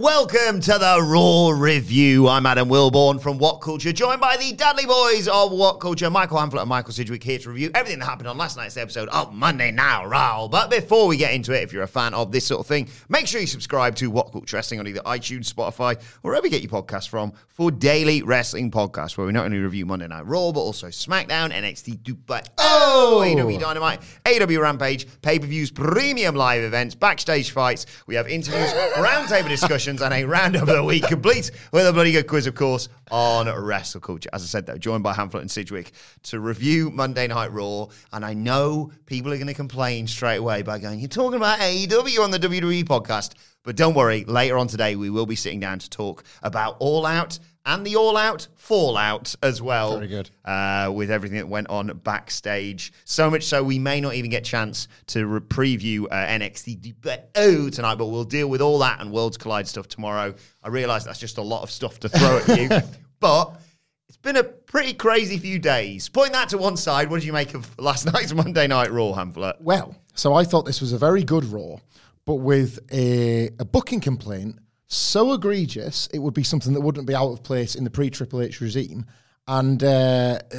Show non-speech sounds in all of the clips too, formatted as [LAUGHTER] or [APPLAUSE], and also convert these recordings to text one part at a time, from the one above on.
Welcome to the Raw Review. I'm Adam Wilbourn from What Culture, joined by the Dudley Boyz of What Culture, Michael Hamflett and Michael Sidgwick here to review everything that happened on last night's episode of Monday Night Raw. But before we get into it, if you're a fan of this sort of thing, make sure you subscribe to What Culture Wrestling on either iTunes, Spotify, wherever you get your podcasts from for daily wrestling podcasts where we not only review Monday Night Raw, but also SmackDown, NXT Dubai, oh, AEW Dynamite, AEW Rampage, pay-per-views, premium live events, backstage fights. We have interviews, roundtable discussions, and a roundup of the week, complete with a bloody good quiz, of course, on wrestle culture. As I said, though, joined by Hamflett and Sidgwick to review Monday Night Raw. And I know people are going to complain straight away by going, You're talking about AEW on the WWE podcast. But don't worry, later on today, we will be sitting down to talk about All Out and the All Out Fallout as well. Very good. Uh, with everything that went on backstage. So much so, we may not even get chance to re- preview uh, NXT but oh tonight, but we'll deal with all that and Worlds Collide stuff tomorrow. I realise that's just a lot of stuff to throw at you, [LAUGHS] but it's been a pretty crazy few days. Point that to one side. What did you make of last [LAUGHS] night's Monday Night Raw, Hamflett? Well, so I thought this was a very good Raw, but with a, a booking complaint so egregious, it would be something that wouldn't be out of place in the pre Triple H regime. And uh, uh,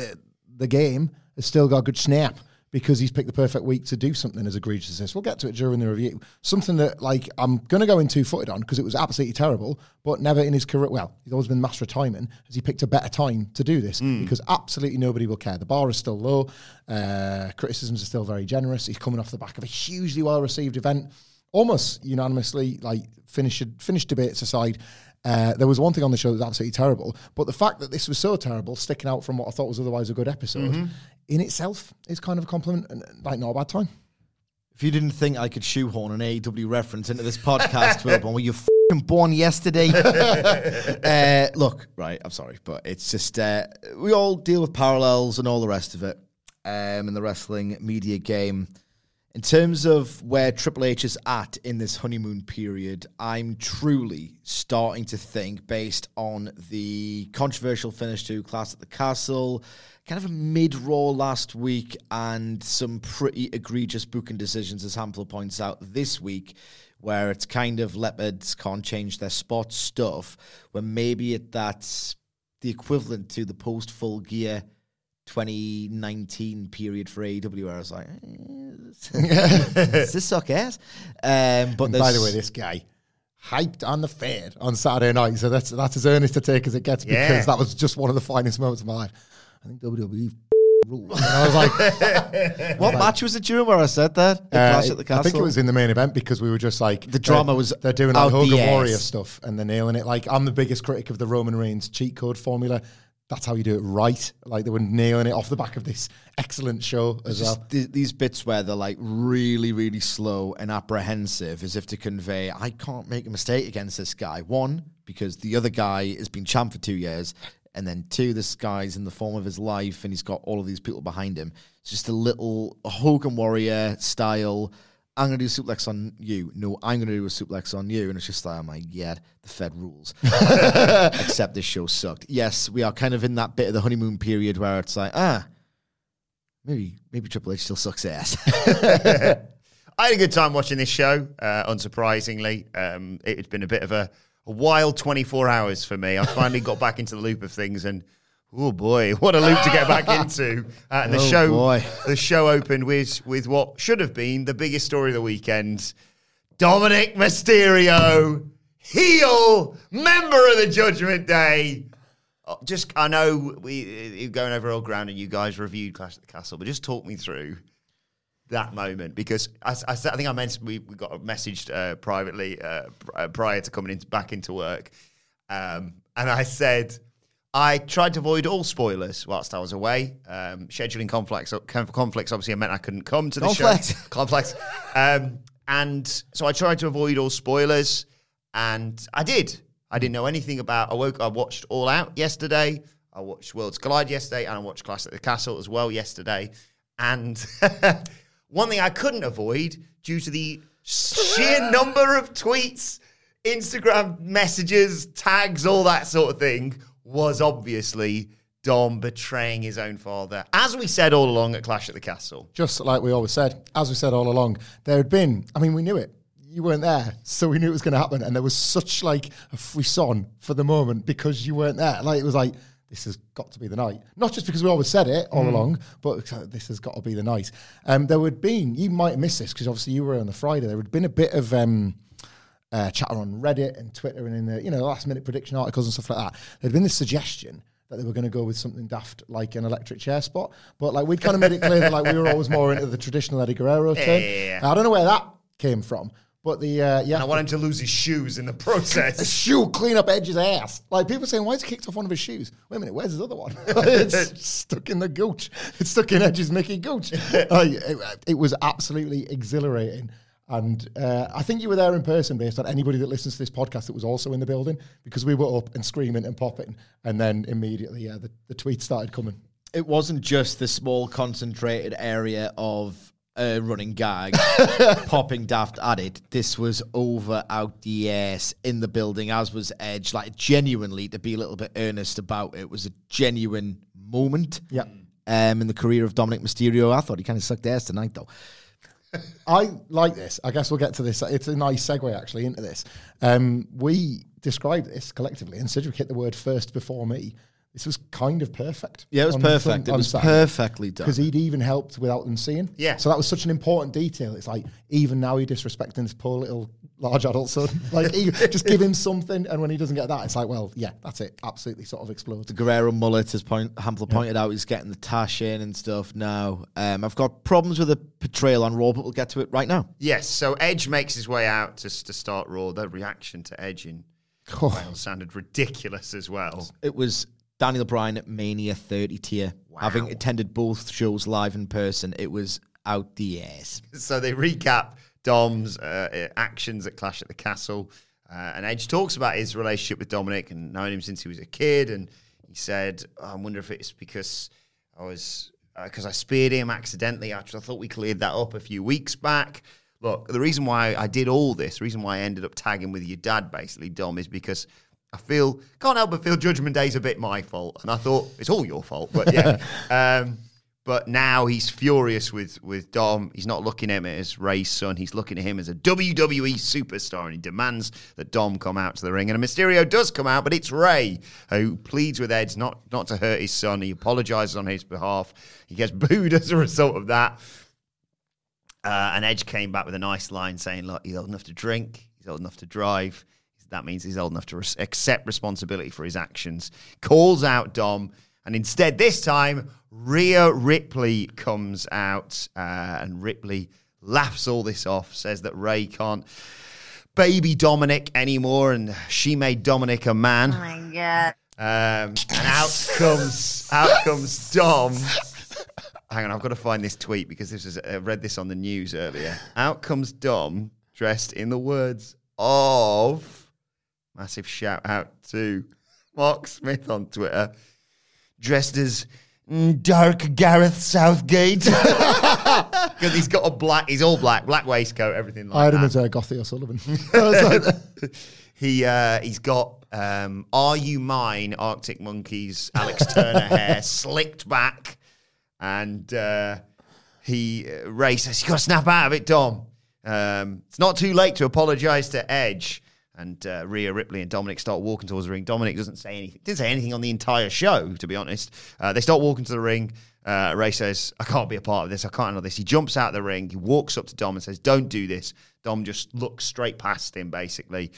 the game has still got a good snap because he's picked the perfect week to do something as egregious as this. We'll get to it during the review. Something that, like, I'm going to go in two footed on because it was absolutely terrible, but never in his career. Well, he's always been master of timing. Has he picked a better time to do this? Because absolutely nobody will care. The bar is still low. Uh, criticisms are still very generous. He's coming off the back of a hugely well received event almost unanimously, like finished finished debates aside, uh, there was one thing on the show that was absolutely terrible, but the fact that this was so terrible, sticking out from what I thought was otherwise a good episode, in itself is kind of a compliment and like not a bad time. If you didn't think I could shoehorn an AEW reference into this podcast, [LAUGHS] Wilbourn, were you f***ing born yesterday? [LAUGHS] uh, look, right, I'm sorry, but it's just, uh, we all deal with parallels and all the rest of it um, in the wrestling media game. In terms of where Triple H is at in this honeymoon period, I'm truly starting to think, based on the controversial finish to Clash at the Castle, kind of a mid roll last week, and some pretty egregious booking decisions, as Hamflett points out, this week, where it's kind of leopards can't change their spot stuff, where maybe it, that's the equivalent to the post full gear 2019 period for AEW where I was like, [LAUGHS] does this suck ass? Um, but And by the way, this guy hyped on the Fed on Saturday night, so that's that's as earnest to take as it gets Yeah. because that was just one of the finest moments of my life. I think WWE [LAUGHS] rules. And I was like, [LAUGHS] what match was it during where I said that? The Uh, Clash at the Castle? I think it was in the main event because we were just like The drama was they're doing the Hogan. Warrior stuff and they're nailing it. Like I'm the biggest critic of the Roman Reigns cheat code formula. That's how you do it right. Like they were nailing it off the back of this excellent show as Just well. th- these bits where they're like really, really slow and apprehensive, as if to convey, I can't make a mistake against this guy. One, because the other guy has been champ for two years, and then two, this guy's in the form of his life, and he's got all of these people behind him. It's just a little Hogan Warrior style. I'm gonna do a suplex on you. No, I'm gonna do a suplex on you, and it's just like I'm like, yeah, the Fed rules. [LAUGHS] Except this show sucked. Yes, we are kind of in that bit of the honeymoon period where it's like, ah, maybe maybe Triple H still sucks ass. [LAUGHS] I had a good time watching this show, uh, unsurprisingly. Um, it, had been a bit of a, a wild 24 hours for me. I finally got back into the loop of things and Oh boy, [LAUGHS] what a loop to get back [LAUGHS] into! Uh, and the Oh, show, boy. the show opened with with what should have been the biggest story of the weekend: Dominic Mysterio, heel member of the Judgment Day. Oh, Just, I know we you're going over old ground, and you guys reviewed Clash at the Castle, but just talk me through that moment because I, I, I think I mentioned we, we got messaged uh, privately uh, uh, prior to coming into, back into work, um, and I said I tried to avoid all spoilers whilst I was away. Um, scheduling conflicts, conflicts obviously meant I couldn't come to the Conflict. show. [LAUGHS] Conflicts, um, and so I tried to avoid all spoilers, and I did. I didn't know anything about. I woke. I watched All Out yesterday. I watched Worlds Collide yesterday, and I watched Clash at the Castle as well yesterday. And [LAUGHS] one thing I couldn't avoid due to the sheer [LAUGHS] number of tweets, Instagram messages, tags, all that sort of thing, was obviously Dom betraying his own father, as we said all along at Clash at the Castle. Just like we always said, as we said all along, there had been, I mean, we knew it. You weren't there, so we knew it was going to happen. And there was such like a frisson for the moment because you weren't there. Like, it was like, this has got to be the night. Not just because we always said it all along, but uh, this has got to be the night. Um, there would been, you might have missed this because obviously you were on the Friday, there had been a bit of. Um, uh, chatter on Reddit and Twitter and in the you know last minute prediction articles and stuff like that. There'd been this suggestion that they were going to go with something daft like an electric chair spot, but like we'd kind of made it clear that like we were always more into the traditional Eddie Guerrero turn. Yeah. I don't know where that came from, but the uh, yeah. And I want him to lose his shoes in the process. [LAUGHS] a shoe clean up Edge's ass. Like people saying, why has he kicked off one of his shoes? Wait a minute, where's his other one? [LAUGHS] it's [LAUGHS] stuck in the gooch. It's stuck in Edge's Mickey gooch. Like, it, it was absolutely exhilarating. And uh, I think you were there in person based on anybody that listens to this podcast that was also in the building because we were up and screaming and popping. And then immediately, yeah, the, the tweets started coming. It wasn't just the small concentrated area of a running gag [LAUGHS] popping daft at it. This was over out the ass in the building, as was Edge. Like genuinely, to be a little bit earnest about it, was a genuine moment. Yeah. Um, in the career of Dominic Mysterio, I thought he kind of sucked ass tonight, though. [LAUGHS] I like this. I guess we'll get to this. It's a nice segue actually into this. Um, we described this collectively, and Sidgwick hit the word first before me. This was kind of perfect. Yeah, it was on- perfect. on it was Saturday. perfectly done. because he'd even helped without them seeing. Yeah. So that was such an important detail. It's like even now he disrespecting this poor little large adult son. [LAUGHS] Like he, just give him something, and when he doesn't get that, it's like, well, yeah, that's it. Absolutely, sort of explodes. the Guerrero mullet, as point, Hamflett pointed out, he's getting the tash in and stuff now. Um, I've got problems with the portrayal on Raw, but we'll get to it right now. yes, so Edge makes his way out to, to start Raw. The reaction to Edge in Oh, Wales sounded ridiculous as well. It was Daniel Bryan at Mania 30 tier. Having attended both shows live in person, it was out the ass. so they recap Dom's uh, actions at Clash at the Castle. Uh, and Edge talks about his relationship with Dominic and knowing him since he was a kid. And he said, I wonder if it's because I was, because I speared him accidentally. Actually, I thought we cleared that up a few weeks back. Look, the reason why I did all this, the reason why I ended up tagging with your dad, basically, Dom, is because I feel, can't help but feel Judgment Day's a bit my fault. And I thought, it's all your fault. But yeah. [LAUGHS] um, but now he's furious with with Dom. He's not looking at him as Rey's son. He's looking at him as a WWE superstar, and he demands that Dom come out to the ring. And a Mysterio does come out, but it's Rey who pleads with Edge not not to hurt his son. He apologizes on his behalf. He gets [LAUGHS] booed as a result of that. Uh, and Edge came back with a nice line saying, "Look, he's old enough to drink. He's old enough to drive. That means he's old enough to accept responsibility for his actions." Calls out Dom, and instead this time Rhea Ripley comes out, uh, and Ripley laughs all this off, says that Rey can't baby Dominic anymore, and she made Dominic a man. Oh my god. Um, and out comes out comes Dom. Hang on, I've got to find this tweet because this is I read this on the news earlier. Out comes Dom dressed in the words of massive shout out to Mark Smith on Twitter, dressed as Dark Gareth Southgate [LAUGHS] [LAUGHS] because he's got a black, he's all black, black waistcoat, everything like that. I had him as uh, Gothy O'Sullivan. [LAUGHS] I was like, he uh, he's got um, "Are You Mine?" Arctic Monkeys, Alex Turner hair slicked back, and uh, he uh, Rey says you got to snap out of it, Dom. Um, it's not too late to apologise to Edge. And uh, Rhea Ripley and Dominic start walking towards the ring. Dominic doesn't say anything. Didn't say anything on the entire show, to be honest. Uh, they start walking to the ring. Uh, Rey says, "I can't be a part of this. I can't handle this." He jumps out of the ring. He walks up to Dom and says, "Don't do this." Dom just looks straight past him, basically.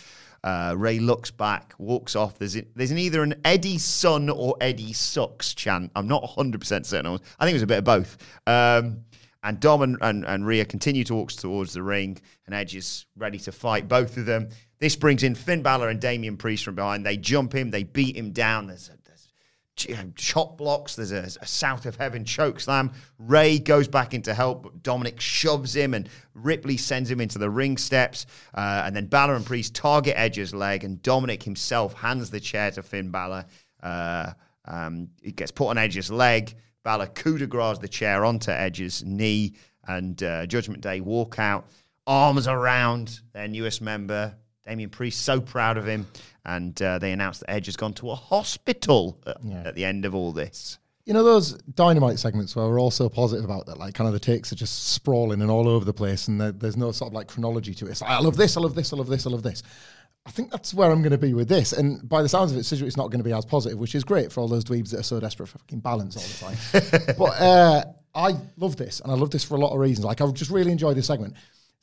Uh, Rey looks back, walks off. There's there's an either an Eddie son or Eddie sucks chant. I'm not 100 percent certain. I think it was a bit of both. Um, and Dom and, and, and Rhea continue to walk towards the ring, and Edge is ready to fight both of them. This brings in Finn Balor and Damian Priest from behind. They jump him, they beat him down. There's, a, there's chop blocks, there's a, a South of Heaven choke slam. Rey goes back in to help, but Dominic shoves him, and Ripley sends him into the ring steps. Uh, and then Balor and Priest target Edge's leg, and Dominic himself hands the chair to Finn Balor. Uh, um, it gets put on Edge's leg. Balor coup de grace the chair onto Edge's knee, and uh, Judgment Day walk out, arms around their newest member, Damian Priest. So proud of him, and uh, they announced that Edge has gone to a hospital at, Yeah. at the end of all this. You know those dynamite segments where we're all so positive about that, like kind of the takes are just sprawling and all over the place, and there, there's no sort of like chronology to it. It's like I love this, I love this, I love this, I love this. I think that's where I'm going to be with this, and by the sounds of it, Sidgwick's not going to be as positive, which is great for all those dweebs that are so desperate for fucking balance all the time. [LAUGHS] but uh, I love this, and I love this for a lot of reasons. Like I just really enjoyed this segment.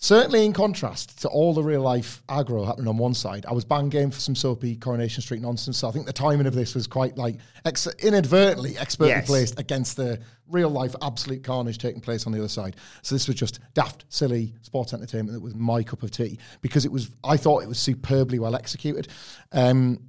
Certainly, in contrast to all the real life aggro happening on one side, I was bang game for some soapy Coronation Street nonsense. So I think the timing of this was quite like ex- inadvertently expertly Yes. placed against the real life absolute carnage taking place on the other side. So this was just daft, silly sports entertainment that was my cup of tea because it was. I thought it was superbly well executed. Um,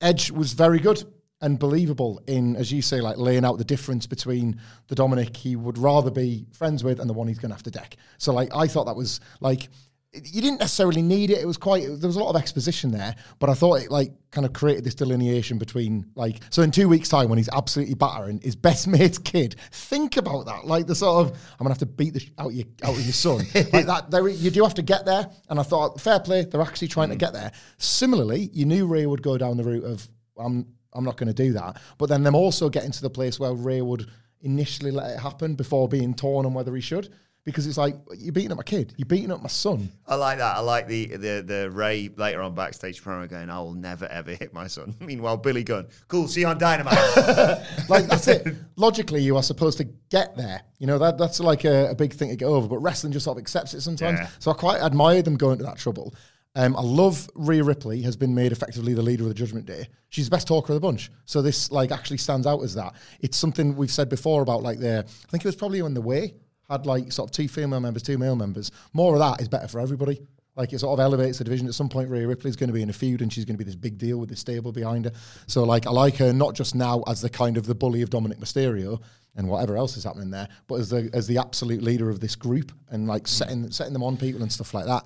Edge was very good and believable in, as you say, like laying out the difference between the Dominic he would rather be friends with and the one he's going to have to deck. So, like, I thought that was like you didn't necessarily need it. It was quite there was a lot of exposition there, but I thought it like kind of created this delineation between like so in two weeks' time when he's absolutely battering his best mate's kid. Think about that, like the sort of I'm gonna have to beat the sh- out your out of your son [LAUGHS] like that. There, you do have to get there, and I thought fair play. They're actually trying to mm. get there. Similarly, you knew Rey would go down the route of I'm I'm not going to do that, but then them also getting to the place where Rey would initially let it happen before being torn on whether he should. Because it's like you're beating up my kid, you're beating up my son. I like that. I like the the the Rey later on backstage promo going, "I will never ever hit my son." [LAUGHS] Meanwhile, Billy Gunn, cool. See you on Dynamite. [LAUGHS] like that's it. Logically, you are supposed to get there. You know that that's like a, a big thing to get over. But wrestling just sort of accepts it sometimes. Yeah. So I quite admire them going to that trouble. Um, I love Rhea Ripley has been made effectively the leader of the Judgment Day. She's the best talker of the bunch. So this like actually stands out as that. It's something we've said before about like the. I think it was probably when the way had like sort of two female members, two male members. More of that is better for everybody. Like it sort of elevates the division. At some point, Rhea Ripley's going to be in a feud, and she's going to be this big deal with this stable behind her. So, like, I like her not just now as the kind of the bully of Dominic Mysterio and whatever else is happening there, but as the as the absolute leader of this group and like setting setting them on people and stuff like that.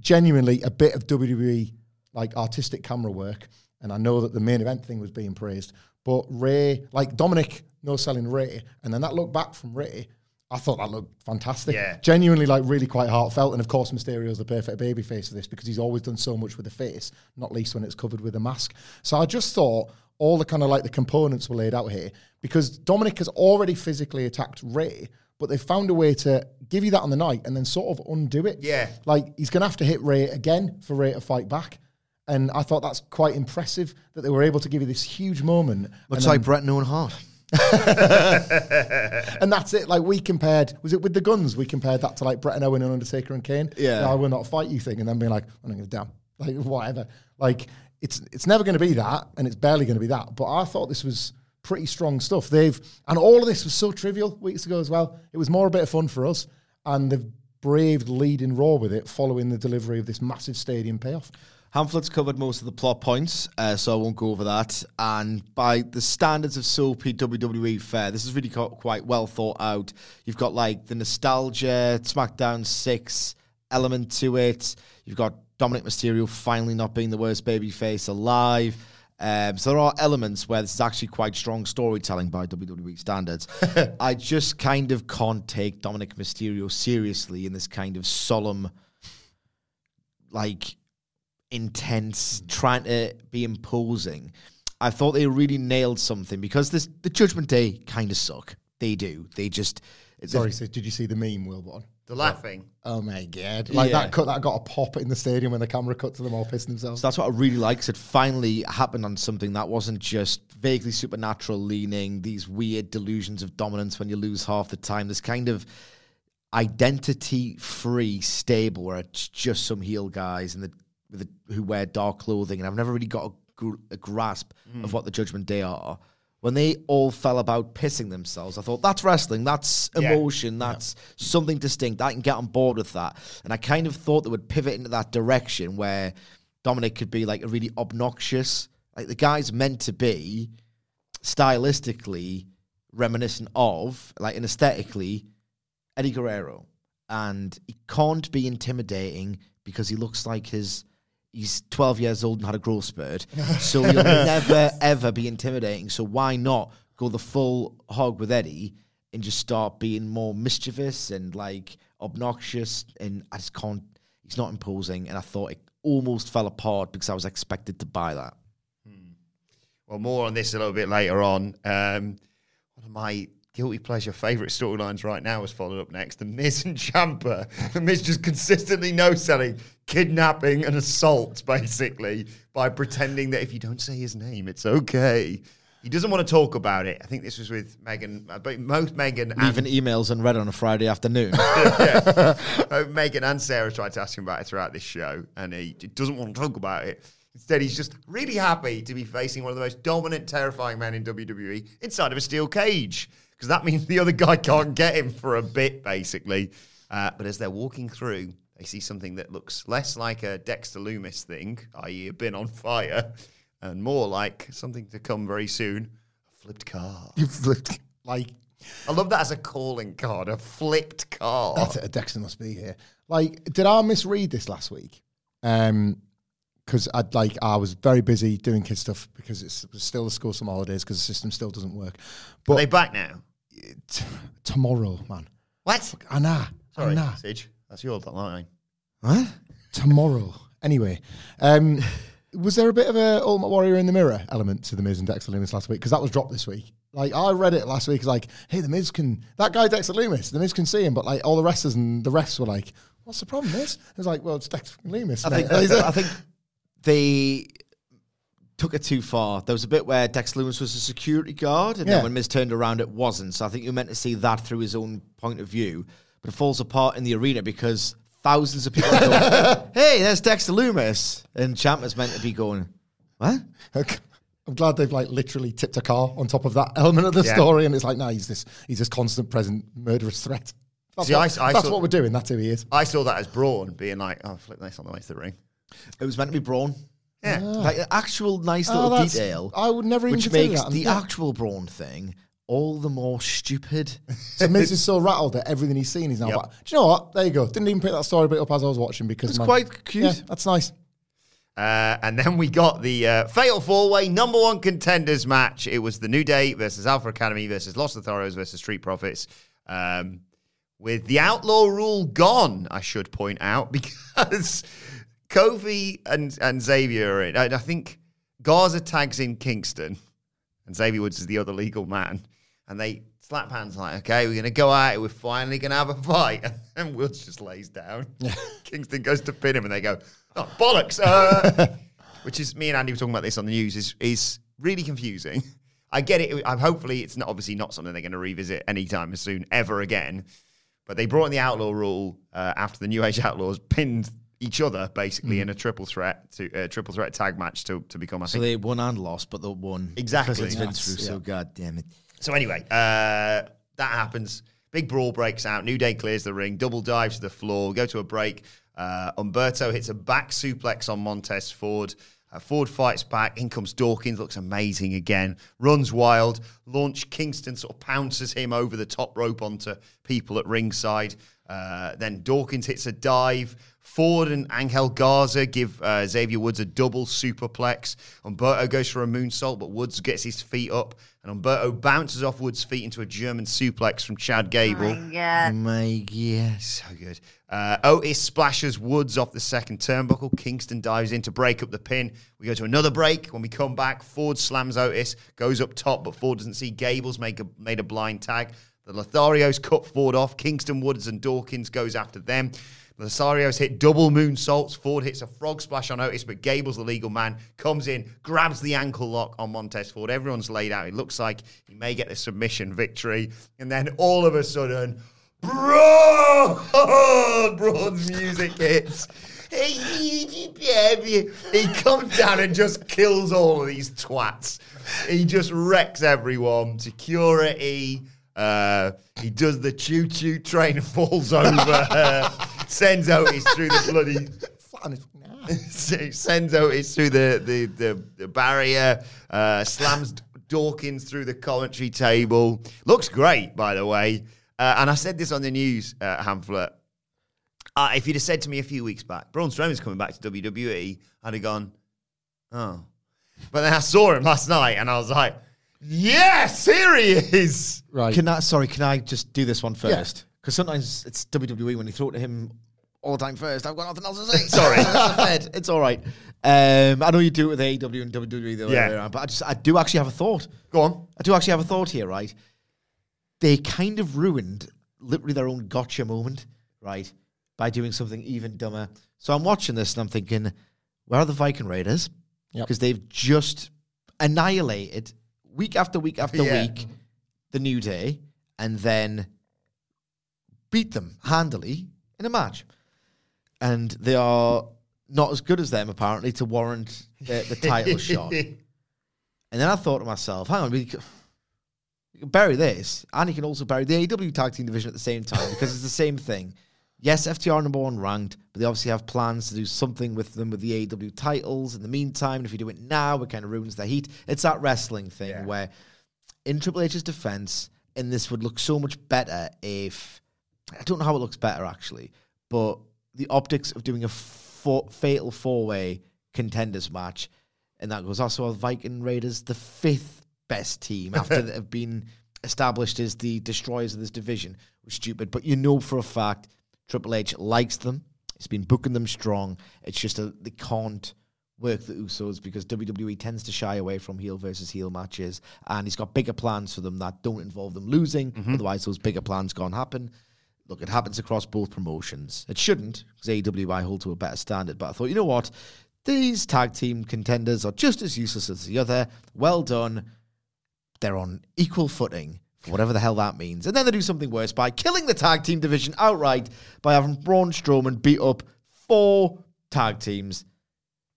Genuinely, a bit of WWE like artistic camera work, and I know that the main event thing was being praised, but Rey, like Dominic, no selling Rey, and then that look back from Rey. I thought that looked fantastic. Yeah. Genuinely, like, really quite heartfelt. And of course, Mysterio's the perfect baby face of this because he's always done so much with the face, not least when it's covered with a mask. So I just thought all the kind of like the components were laid out here because Dominic has already physically attacked Rey, but they found a way to give you that on the night and then sort of undo it. Yeah. Like, he's going to have to hit Rey again for Rey to fight back. And I thought that's quite impressive that they were able to give you this huge moment. And like and Owen Hart. [LAUGHS] and that's it. Like we compared, was it with the guns? We compared that to like Bret and Owen and Undertaker and Kane. Yeah. I will not fight you thing, and then being like, I'm going to down, like whatever. Like it's it's never going to be that, and it's barely going to be that. But I thought this was pretty strong stuff. They've and all of this was so trivial weeks ago as well. It was more a bit of fun for us, and they've braved leading Raw with it following the delivery of this massive stadium payoff. Hamflett's covered most of the plot points, uh, so I won't go over that. And by the standards of soapy WWE fare, this is really quite well thought out. You've got like the nostalgia, SmackDown 6 element to it. You've got Dominic Mysterio finally not being the worst babyface alive. Um, so there are elements where this is actually quite strong storytelling by WWE standards. [LAUGHS] I just kind of can't take Dominic Mysterio seriously in this kind of solemn, like intense, trying to be imposing. I thought they really nailed something because this the Judgment Day kind of suck. They do. They just Sorry, so did you see the meme, Wilbourn? The laughing. Oh my god! Like Yeah. that cut that got a pop in the stadium when the camera cut to them all pissing themselves. So that's what I really like. 'cause It finally happened on something that wasn't just vaguely supernatural leaning, these weird delusions of dominance when you lose half the time. This kind of identity free stable where it's just some heel guys and the, with the who wear dark clothing. And I've never really got a, gr- a grasp mm. of what the Judgment Day are. When they all fell about pissing themselves, I thought that's wrestling, that's Yeah. emotion, that's something distinct. I can get on board with that. And I kind of thought they would pivot into that direction where Dominic could be like a really obnoxious, like the guy's meant to be stylistically reminiscent of, like and aesthetically, Eddie Guerrero. And he can't be intimidating because he looks like his he's 12 years old and had a growth spurt. [LAUGHS] So he'll never ever be intimidating. So why not go the full hog with Eddie and just start being more mischievous and like obnoxious and I just can't he's not imposing and I thought it almost fell apart because I was expected to buy that. Well, more on this a little bit later on. Um, one of my guilty pleasure favourite storylines right now is followed up next. The Miz and Ciampa. The Miz just consistently no selling, kidnapping and assault, basically, by pretending that if you don't say his name, it's okay. He doesn't want to talk about it. I think this was with Megan, uh, but most Megan and Leaving emails read on a Friday afternoon. [LAUGHS] yeah. [LAUGHS] Uh, Megan and Sarah tried to ask him about it throughout this show, and he doesn't want to talk about it. Instead, he's just really happy to be facing one of the most dominant, terrifying men in WWE inside of a steel cage, because that means the other guy can't get him for a bit, basically. Uh, but as they're walking through, they see something that looks less like a Dexter Lumis thing, i.e., a bin on fire, and more like something to come very soon a flipped car. You flipped like I love that as a calling card, a flipped car. that's it. A Dexter must be here. Like, did I misread this last week? Um, because I'd like I was very busy doing kid stuff because it's still the school summer holidays because the system still doesn't work. Are But they back now? T- tomorrow, man, What? I know, I Sorry, know. Sige. That's your line. what? tomorrow. Anyway, um, was there a bit of a Ultimate Warrior in the Mirror element to the Miz and Dexter Lumis last week? Because that was dropped this week. Like I read it last week. It's like, hey, the Miz can that guy Dexter Lumis. The Miz can see him, but like all the wrestlers and the refs were like, what's the problem, Miz? It was like, well, it's Dexter Lumis. I think [LAUGHS] I think they took it too far. There was a bit where Dex Lumis was a security guard, and Yeah. then when Miz turned around, it wasn't. So I think you're meant to see that through his own point of view. But it falls apart in the arena because thousands of people go, [LAUGHS] "Hey, there's Dexter Lumis," and Champ is meant to be going, "What?" I'm glad they've like literally tipped a car on top of that element of the Yeah. story, and it's like, nah, he's this he's this constant present murderous threat. That's, See, what, I- I that's saw- what we're doing. That's who he is. I saw that as Braun being like, oh, flip this on the way to the ring. It was meant to be Braun. Yeah. Like an actual nice Oh, little that's- detail. I would never even which consider makes that. the actual Braun thing all the more stupid. [LAUGHS] So Miz is so rattled at everything he's seen. He's now Yep. like, do you know what? There you go. Didn't even pick that story bit up as I was watching because It's quite cute. Yeah, that's nice. Uh, and then we got the uh, Fatal Four Way number one contenders match. It was the New Day versus Alpha Academy versus Los Lotharios versus Street Profits. Um, with the outlaw rule gone, I should point out, [LAUGHS] because Kofi and, and Xavier are in. And I think Garza tags in Kingston, and Xavier Woods is the other legal man. And they slap hands like, okay, we're going to go out. We're finally going to have a fight. [LAUGHS] And Woods just lays down. [LAUGHS] Kingston goes to pin him, and they go, oh, bollocks. Uh, [LAUGHS] which is, me and Andy were talking about this on the news, is, is really confusing. I get it. I'm hopefully it's not obviously not something they're going to revisit anytime soon, ever again. But they brought in the outlaw rule uh, after the New Age Outlaws pinned each other basically Mm. in a triple threat to uh, triple threat tag match to, to become I So think they won and lost, but they won Exactly. because it's Vince That's- Russo. God damn it! So anyway, uh, that happens. Big brawl breaks out. New Day clears the ring. Double dive to the floor. Go to a break. Uh, Humberto hits a back suplex on Montez Ford. Uh, Ford fights back. In comes Dawkins. Looks amazing again. Runs wild. Launch Kingston sort of pounces him over the top rope onto people at ringside. Uh, then Dawkins hits a dive. Ford and Angel Garza give uh, Xavier Woods a double superplex. Humberto goes for a moonsault, but Woods gets his feet up, and Humberto bounces off Woods' feet into a German suplex from Chad Gable. Oh my god! So good. Uh, Otis splashes Woods off the second turnbuckle. Kingston dives in to break up the pin. We go to another break. When we come back, Ford slams Otis, goes up top, but Ford doesn't see Gable's make a, made a blind tag. The Lotharios cut Ford off. Kingston Woods and Dawkins goes after them. The Lotharios hit double moonsaults. Ford hits a frog splash on Otis, but Gable's the legal man, comes in, grabs the ankle lock on Montez Ford. Everyone's laid out. It looks like he may get the submission victory. And then all of a sudden, Braun! [LAUGHS] Braun's music hits. He comes down and just kills all of these twats. He just wrecks everyone. Security. Uh, he does the choo choo train, and [LAUGHS] falls over, [LAUGHS] sends Otis through the bloody. [LAUGHS] Flat [LAUGHS] on his fucking ass. sends Otis through the, the, the, the barrier, uh, slams Dawkins through the commentary table. Looks great, by the way. Uh, and I said this on the news, uh, Hamflett. Uh, if you'd have said to me a few weeks back, Braun Strowman's coming back to WWE, I'd have gone, oh. But then I saw him last night and I was like, yes, here he is. Right. Can I, sorry, can I just do this one first? Because sometimes it's WWE when you throw it to him all the time first. I've got nothing else to say. Sorry. It's a fed. [LAUGHS] It's all right. Um, I know you do it with AEW and WWE the other Yeah. way around, but I just I do actually have a thought. Go on. I do actually have a thought here, right? They kind of ruined literally their own gotcha moment, right? By doing something even dumber. So I'm watching this and I'm thinking, where are the Viking Raiders? Yep. Because they've just annihilated week after week after Yeah. week the New Day and then beat them handily in a match. And they are not as good as them, apparently, to warrant the, the title [LAUGHS] shot. And then I thought to myself, hang on, we can bury this, and you can also bury the AEW tag team division at the same time because it's the same thing. Yes, FTR number one ranked, but they obviously have plans to do something with them with the AEW titles. In the meantime, and if you do it now, it kind of ruins the heat. It's that wrestling thing Yeah. where, in Triple H's defense, and this would look so much better if I don't know how it looks better actually, but the optics of doing a four, fatal four way contenders match, and that goes also are Viking Raiders, the fifth best team [LAUGHS] after they have been established as the destroyers of this division, was stupid. But you know for a fact Triple H likes them. He's been booking them strong. It's just a, they can't work the Usos because WWE tends to shy away from heel versus heel matches, and he's got bigger plans for them that don't involve them losing. Mm-hmm. Otherwise, those bigger plans can't happen. Look, it happens across both promotions. It shouldn't, because AEW I hold to a better standard. But I thought, you know what? These tag team contenders are just as useless as the other. Well done. They're on equal footing, for whatever the hell that means. And then they do something worse by killing the tag team division outright by having Braun Strowman beat up four tag teams.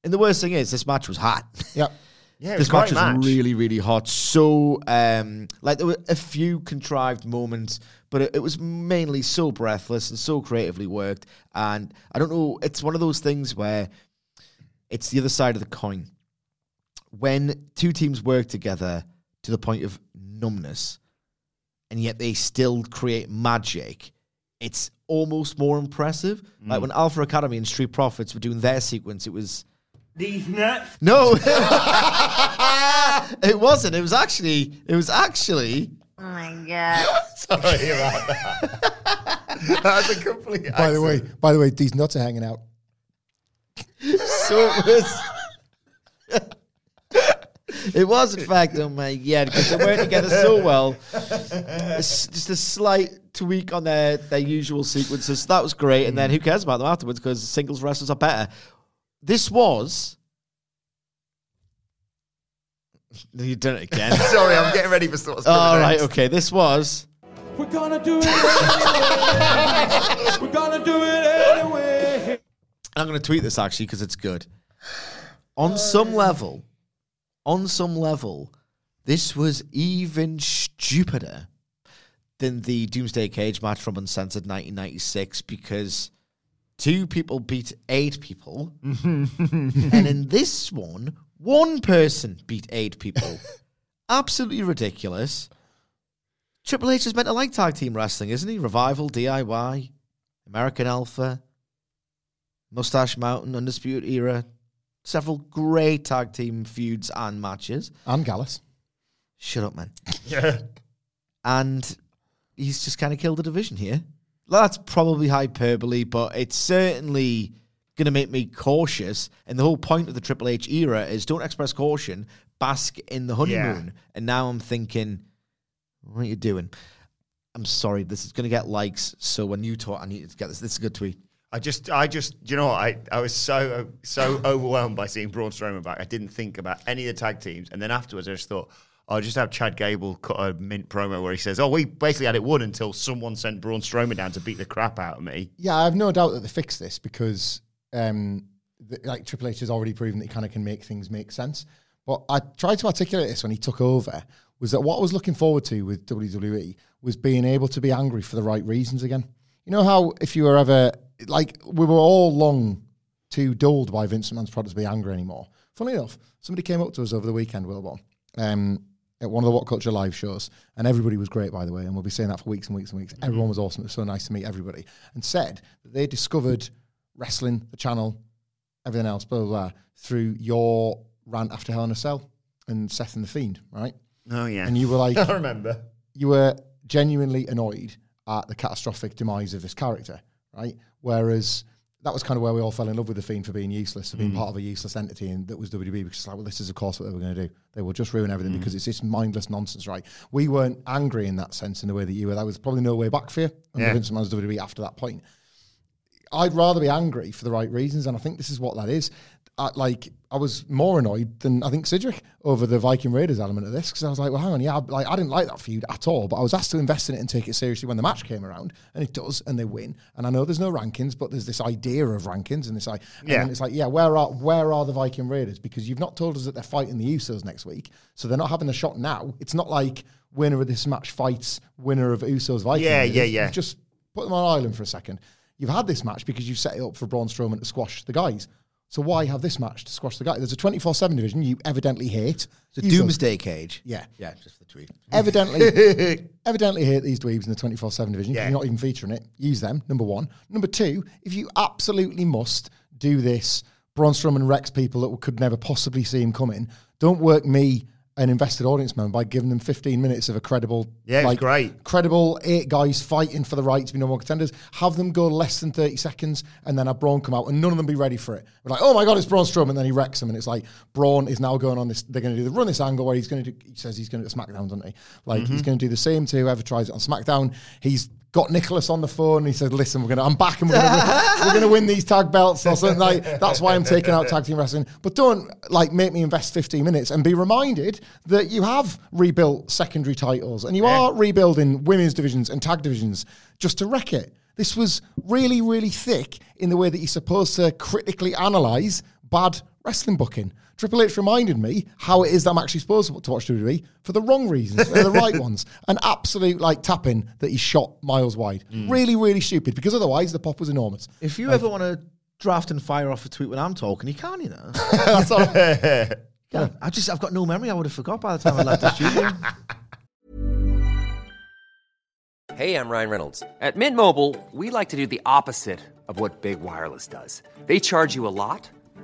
And the worst thing is, this match was hot. Yep. [LAUGHS] Yeah, this was a great match was match. really, really hot. So, um, like there were a few contrived moments, but it, it was mainly so breathless and so creatively worked. And I don't know, it's one of those things where it's the other side of the coin. When two teams work together to the point of numbness, and yet they still create magic, it's almost more impressive. Like when Alpha Academy and Street Profits were doing their sequence, it was These nuts. no, [LAUGHS] it wasn't. It was actually. It was actually. Oh my god. [LAUGHS] Sorry about that. [LAUGHS] That's a complete. By the way, by the way, these nuts are hanging out. So it was. it was, in fact, oh my god, because they weren't together so well. It's just a slight tweak on their their usual sequences. So that was great, and then who cares about them afterwards? Because singles wrestlers are better. This was. You've done it again. [LAUGHS] Sorry, I'm getting ready for sort of. All right, okay. This was. We're gonna do it anyway. We're gonna do it anyway. I'm going to tweet this actually because it's good. On some level, on some level, this was even stupider than the Doomsday Cage match from Uncensored 1996 because two people beat eight people. Mm-hmm. and in this one, one person beat eight people. [LAUGHS] Absolutely ridiculous. Triple H is meant to like tag team wrestling, isn't he? Revival, DIY, American Alpha. Mustache Mountain, Undisputed Era, several great tag team feuds and matches. And Gallus. Shut up, man. [LAUGHS] Yeah. And he's just kind of killed the division here. That's probably hyperbole, but it's certainly going to make me cautious. And the whole point of the Triple H era is don't express caution, bask in the honeymoon. And now I'm thinking, what are you doing? I'm sorry, this is going to get likes. So when you talk, I need to get this. This is a good tweet. I just, I just, you know? I, I was so, so overwhelmed by seeing Braun Strowman back. I didn't think about any of the tag teams. And then afterwards, I just thought, I'll just have Chad Gable cut a mint promo where he says, Oh, we basically had it won until someone sent Braun Strowman down to beat the crap out of me. Yeah, I have no doubt that they fixed this because, um, the, like Triple H has already proven that he kind of can make things make sense. But I tried to articulate this when he took over was that what I was looking forward to with WWE was being able to be angry for the right reasons again. You know how if you were ever like we were all long too dulled by Vince McMahon's product to be angry anymore. Funny enough, somebody came up to us over the weekend, Wilbourn, um, at one of the What Culture live shows, and everybody was great, by the way, and we'll be saying that for weeks and weeks and weeks. Mm-hmm. Everyone was awesome. It was so nice to meet everybody, and said that they discovered wrestling, the channel, everything else, blah blah, blah through your rant after Hell in a Cell and Seth and the Fiend, right? Oh, yeah. And you were like, [LAUGHS] I remember. you were genuinely annoyed at the catastrophic demise of this character, right? Whereas that was kind of where we all fell in love with the Fiend for being useless, for being mm. part of a useless entity, and that was WWE because it's like, well, this is of course what they were going to do. They will just ruin everything mm. because it's this mindless nonsense, right? We weren't angry in that sense in the way that you were. That was probably no way back for you under Yeah. Vince McMahon's WWE after that point. I'd rather be angry for the right reasons, and I think this is what that is. I, like I was more annoyed than I think Sidgwick over the Viking Raiders element of this because I was like, well, hang on, yeah, I, like I didn't like that feud at all, but I was asked to invest in it and take it seriously when the match came around, and it does, and they win. And I know there's no rankings, but there's this idea of rankings, and it's like, Yeah. then it's like, yeah, where are where are the Viking Raiders? Because you've not told us that they're fighting the Usos next week, so they're not having a shot now. It's not like winner of this match fights winner of Usos Viking. Yeah, Raiders. yeah, yeah. You've just put them on island for a second. You've had this match because you've set it up for Braun Strowman to squash the guys. So why have this match to squash the guy? There's a 24-7 division you evidently hate. The Use those. Doomsday Cage. Yeah. Yeah, just for the tweet. Evidently, [LAUGHS] evidently hate these dweebs in the 24-7 division. Yeah. You're not even featuring it. Use them, number one. Number two, if you absolutely must do this, Braun Strowman Rex people that could never possibly see him coming. Don't work me, an invested audience member, by giving them 15 minutes of a credible, Yeah, like, great. credible eight guys fighting for the right to be number one contenders. Have them go less than 30 seconds and then have Braun come out and none of them be ready for it. We're like, oh my God, it's Braun Strowman. And then he wrecks them. And it's like, Braun is now going on this. They're going to do the run this angle where he's going to do, he says he's going to do SmackDown, doesn't he? Like, Mm-hmm. he's going to do the same to whoever tries it on SmackDown. He's got Nicholas on the phone and he said, listen, we're going to, I'm back and we're going to, we're to win these tag belts or something like That's why I'm taking out tag team wrestling. But don't like make me invest 15 minutes and be reminded that you have rebuilt secondary titles and you are rebuilding women's divisions and tag divisions just to wreck it. This was really, really thick in the way that you're supposed to critically analyze bad wrestling booking. Triple H reminded me how it is that I'm actually supposed to watch WWE for the wrong reasons, they're the right [LAUGHS] ones. An absolute like tapping that he shot miles wide. Mm. Really, really stupid because otherwise the pop was enormous. If you ever want to draft and fire off a tweet when I'm talking, you can't, you know. [LAUGHS] That's all. [LAUGHS] Yeah, I just I've got no memory. I would have forgot by the time I left the studio. Hey, I'm Ryan Reynolds. At Mint Mobile, we like to do the opposite of what Big Wireless does. They charge you a lot,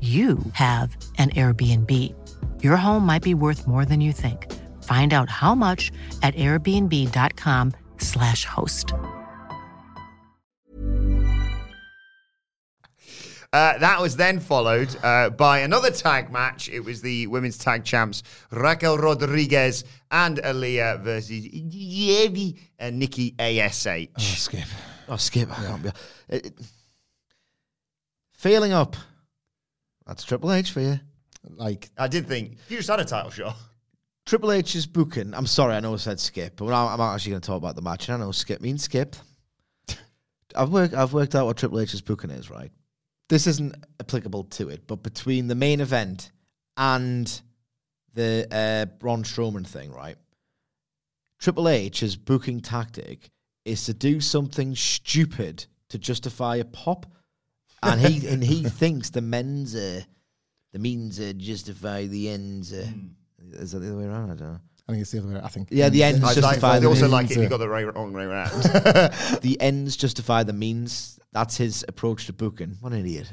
you have an Airbnb. Your home might be worth more than you think. Find out how much at airbnb.com/slash host. Uh, that was then followed uh, by another tag match. It was the women's tag champs Raquel Rodriguez and Aliyah versus Yevi and Nikki Ash. Skip. Oh, skip. I can't be. It, it- failing up. That's Triple H for you. Like, I did think you just had a title shot. Triple H's booking. I'm sorry, I know I said skip, but I'm, actually going to talk about the match. And I know skip means skip. [LAUGHS] I've worked. I've worked out what Triple H's booking is. Right. This isn't applicable to it, but between the main event and the uh, Braun Strowman thing, right? Triple H's booking tactic is to do something stupid to justify a pop, and he and he thinks the men's uh, the means uh, justify the ends. Uh, Is that the other way around? I don't know. I think it's the other way. I think. Yeah, the ends I, like, justify I the also means. like it if you got the right, wrong way around. [LAUGHS] the ends justify the means. That's his approach to booking. What an idiot.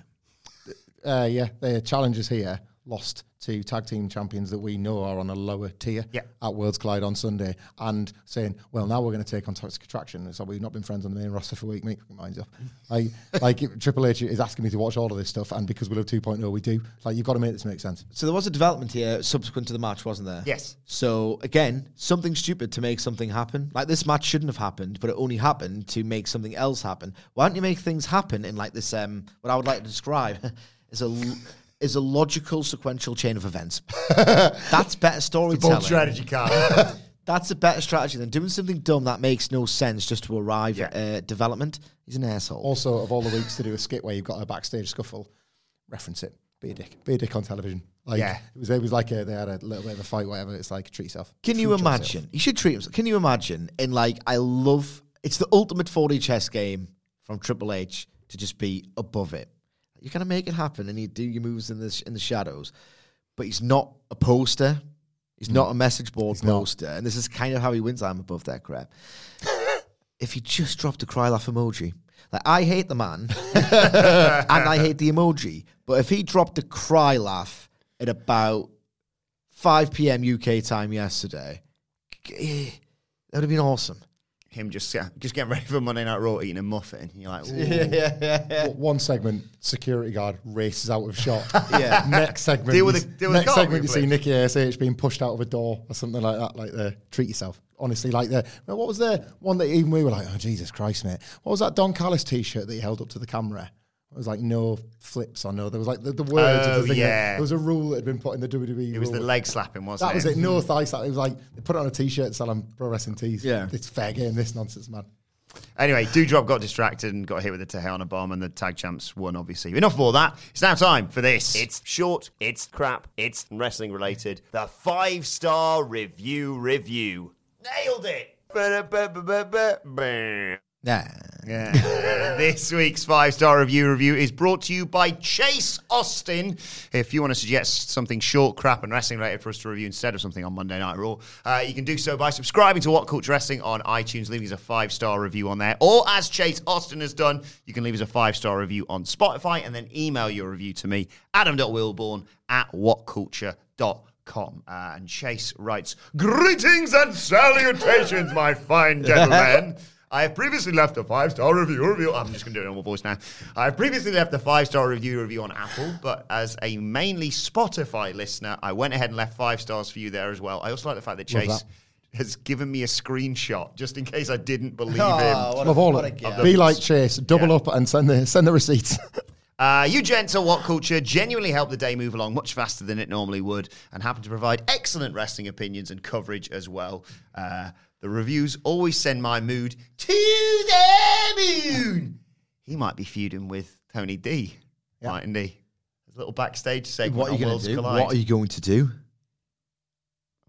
Uh, yeah, the challengers here lost to tag team champions that we know are on a lower tier Yeah. at Worlds Collide on Sunday, and saying, "Well, now we're going to take on Toxic Attraction." So we've not been friends on the main roster for a week. Make minds up. [LAUGHS] like, like Triple H is asking me to watch all of this stuff, and because we love 2.0, we do. Like, you've got to make this make sense. So there was a development here subsequent to the match, wasn't there? Yes. So again, something stupid to make something happen. Like this match shouldn't have happened, but it only happened to make something else happen. Why don't you make things happen in like this? Um, what I would like to describe [LAUGHS] is a is a logical sequential chain of events. [LAUGHS] That's better storytelling. Bold strategy, Carl. [LAUGHS] That's a better strategy than doing something dumb that makes no sense just to arrive at uh, development. He's an asshole. Also, of all the weeks to do a skit where you've got a backstage scuffle, reference it. Be a dick. Be a dick on television. Like, Yeah. it was. It was like a, they had a little bit of a fight, whatever. It's like treat yourself. Can you Treat yourself. imagine? You should treat himself. Can you imagine? In like, I love. It's the ultimate 4D chess game from Triple H to just be above it. You kind of make it happen, and you do your moves in the sh- in the shadows. But he's not a poster. He's not a message board not. poster, and this is kind of how he wins. I'm above that crap. [LAUGHS] if he just dropped a cry laugh emoji, like I hate the man, [LAUGHS] and I hate the emoji, but if he dropped a cry laugh at about 5 p.m. UK time yesterday, eh, that would have been awesome. Him just yeah, just getting ready for Monday Night Raw, eating a muffin. You're like, [LAUGHS] Ooh. W- One segment, security guard races out of shot. [LAUGHS] Yeah. Next segment, Deal with you the- s- deal with the next segment, you see flips. Nikki Ash being pushed out of a door or something like that. Like the treat yourself. Honestly, like the what was the one that even we were like, oh Jesus Christ, mate. What was that Don Callis T-shirt that he held up to the camera? It was like no flips or no. There was like the, the words. Oh, the thing that- yeah. there was a rule that had been put in the WWE. it was the leg slapping, wasn't That was it. No thigh slap. It was like they put it on a T-shirt selling pro wrestling tees. Yeah. it's fair game. This nonsense, man. Anyway, Doudrop got distracted and got hit with a Tejana bomb, and the tag champs won, obviously. Enough of all that. It's now time for this. It's short, it's crap, it's wrestling related. The five star review review. nailed it. Nah. Yeah. [LAUGHS] this week's five star review review is brought to you by Chase Austin. If you want to suggest something short, crap, and wrestling related for us to review instead of something on Monday Night Raw, uh, you can do so by subscribing to What Culture Wrestling on iTunes, leaving us a five star review on there. Or as Chase Austin has done, you can leave us a five star review on Spotify and then email your review to me, adam.wilbourn at whatculture.com. Uh, and Chase writes, Greetings and salutations, my fine [LAUGHS] gentlemen. I have previously left a five star review review. I'm just going to do it in normal voice now. I have previously left a five star review review on Apple, but as a mainly Spotify listener, I went ahead and left five stars for you there as well. I also like the fact that Love Chase that. has given me a screenshot just in case I didn't believe Oh, him. what Love all what of a it. guy. Be like Chase, double up and send the send the receipts. [LAUGHS] Uh, you gents at What Culture genuinely help the day move along much faster than it normally would and happen to provide excellent wrestling opinions and coverage as well. Uh, the reviews always send my mood to the moon. He might be feuding with Tony D, mightn't he? There's a little backstage segment What are you going Worlds to do? Collide. What are you going to do?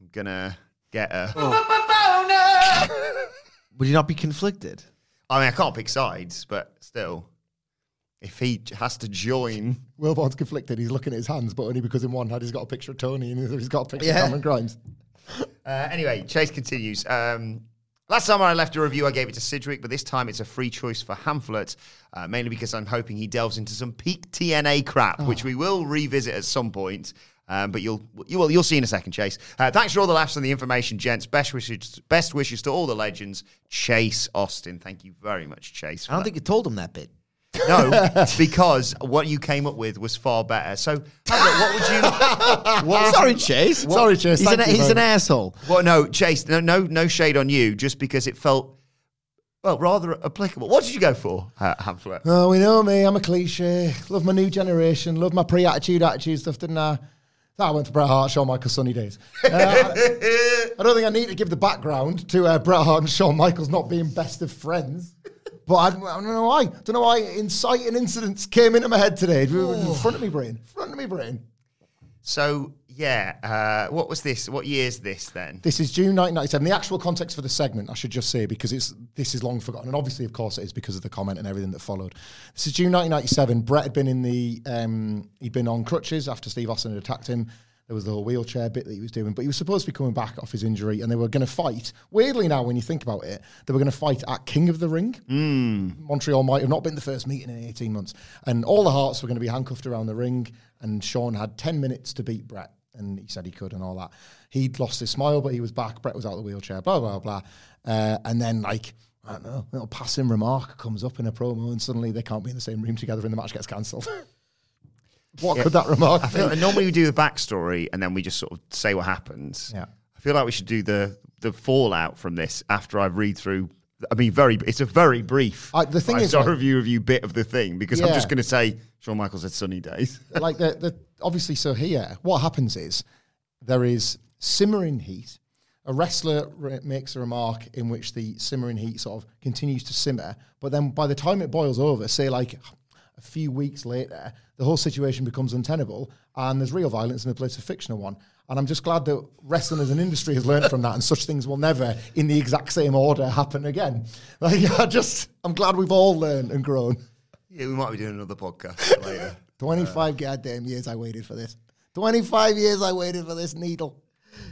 I'm gonna get a. [LAUGHS] Oh. Would you not be conflicted? I mean, I can't pick sides, but still, if he has to join, Wilbourn's conflicted. He's looking at his hands, but only because in one hand he's got a picture of Tony and he's got a picture Yeah. of Cameron Grimes. Uh, anyway, Chase continues. Um, last time I left a review, I gave it to Sidgwick, but this time it's a free choice for Hamflett, uh, mainly because I'm hoping he delves into some peak TNA crap, which we will revisit at some point. Um, but you'll you will you'll see in a second, Chase. Uh, thanks for all the laughs and the information, gents. Best wishes, best wishes to all the legends. Chase Austin, thank you very much, Chase. I don't that. think you told him that bit. No, [LAUGHS] because what you came up with was far better. So, Hamflett, what would you? [LAUGHS] What Sorry, Chase. Sorry, Chase. He's, an, he's an asshole. Well, no, Chase. No, no, no shade on you. Just because it felt, well, rather applicable. What did you go for, uh, Hamflett? Oh, we know me. I'm a cliche. Love my new generation. Love my pre-attitude, attitude stuff, didn't I? That went for Bret Hart, Shawn Michaels, Sunny Days. Uh, I, I don't think I need to give the background to uh, Bret Hart and Shawn Michaels not being best of friends. But I, I don't know why. I Don't know why inciting incidents came into my head today. In front of me brain. Front of me brain. So, yeah, uh, what was this? What year is this then? This is June 1997. The actual context for the segment, I should just say, because it's this is long forgotten, and obviously, of course, it is because of the comment and everything that followed. This is June 1997. Bret had been in the um, he'd been on crutches after Steve Austin had attacked him. There was the whole wheelchair bit that he was doing, but he was supposed to be coming back off his injury, and they were going to fight. Weirdly, now when you think about it, they were going to fight at King of the Ring. Montreal might have not been the first meeting in 18 months, and all the Hearts were going to be handcuffed around the ring, and Shawn had 10 minutes to beat Bret, and he said he could and all that. He'd lost his smile, but he was back. Bret was out of the wheelchair, blah, blah, blah. Uh, and then, like, I don't know, a little passing remark comes up in a promo, and suddenly they can't be in the same room together, and the match gets cancelled. [LAUGHS] what could that remark I be? feel like normally we do the backstory and then we just sort of say what happens. Yeah. I feel like we should do the the fallout from this after I read through. I mean, very. It's a very brief. Uh, the thing is, like- review review bit of the thing because I'm just going to say Shawn Michaels had sunny days. [LAUGHS] like the, the obviously so here what happens is there is simmering heat a wrestler re- makes a remark in which the simmering heat sort of continues to simmer but then by the time it boils over say like a few weeks later the whole situation becomes untenable and there's real violence in the place of fictional one and I'm just glad that wrestling as an industry has learned from that, and such things will never, in the exact same order, happen again. [LAUGHS] Like, I just, I'm glad we've all learned and grown. Yeah, we might be doing another podcast [LAUGHS] later. 25 uh, goddamn years I waited for this. 25 years I waited for this needle.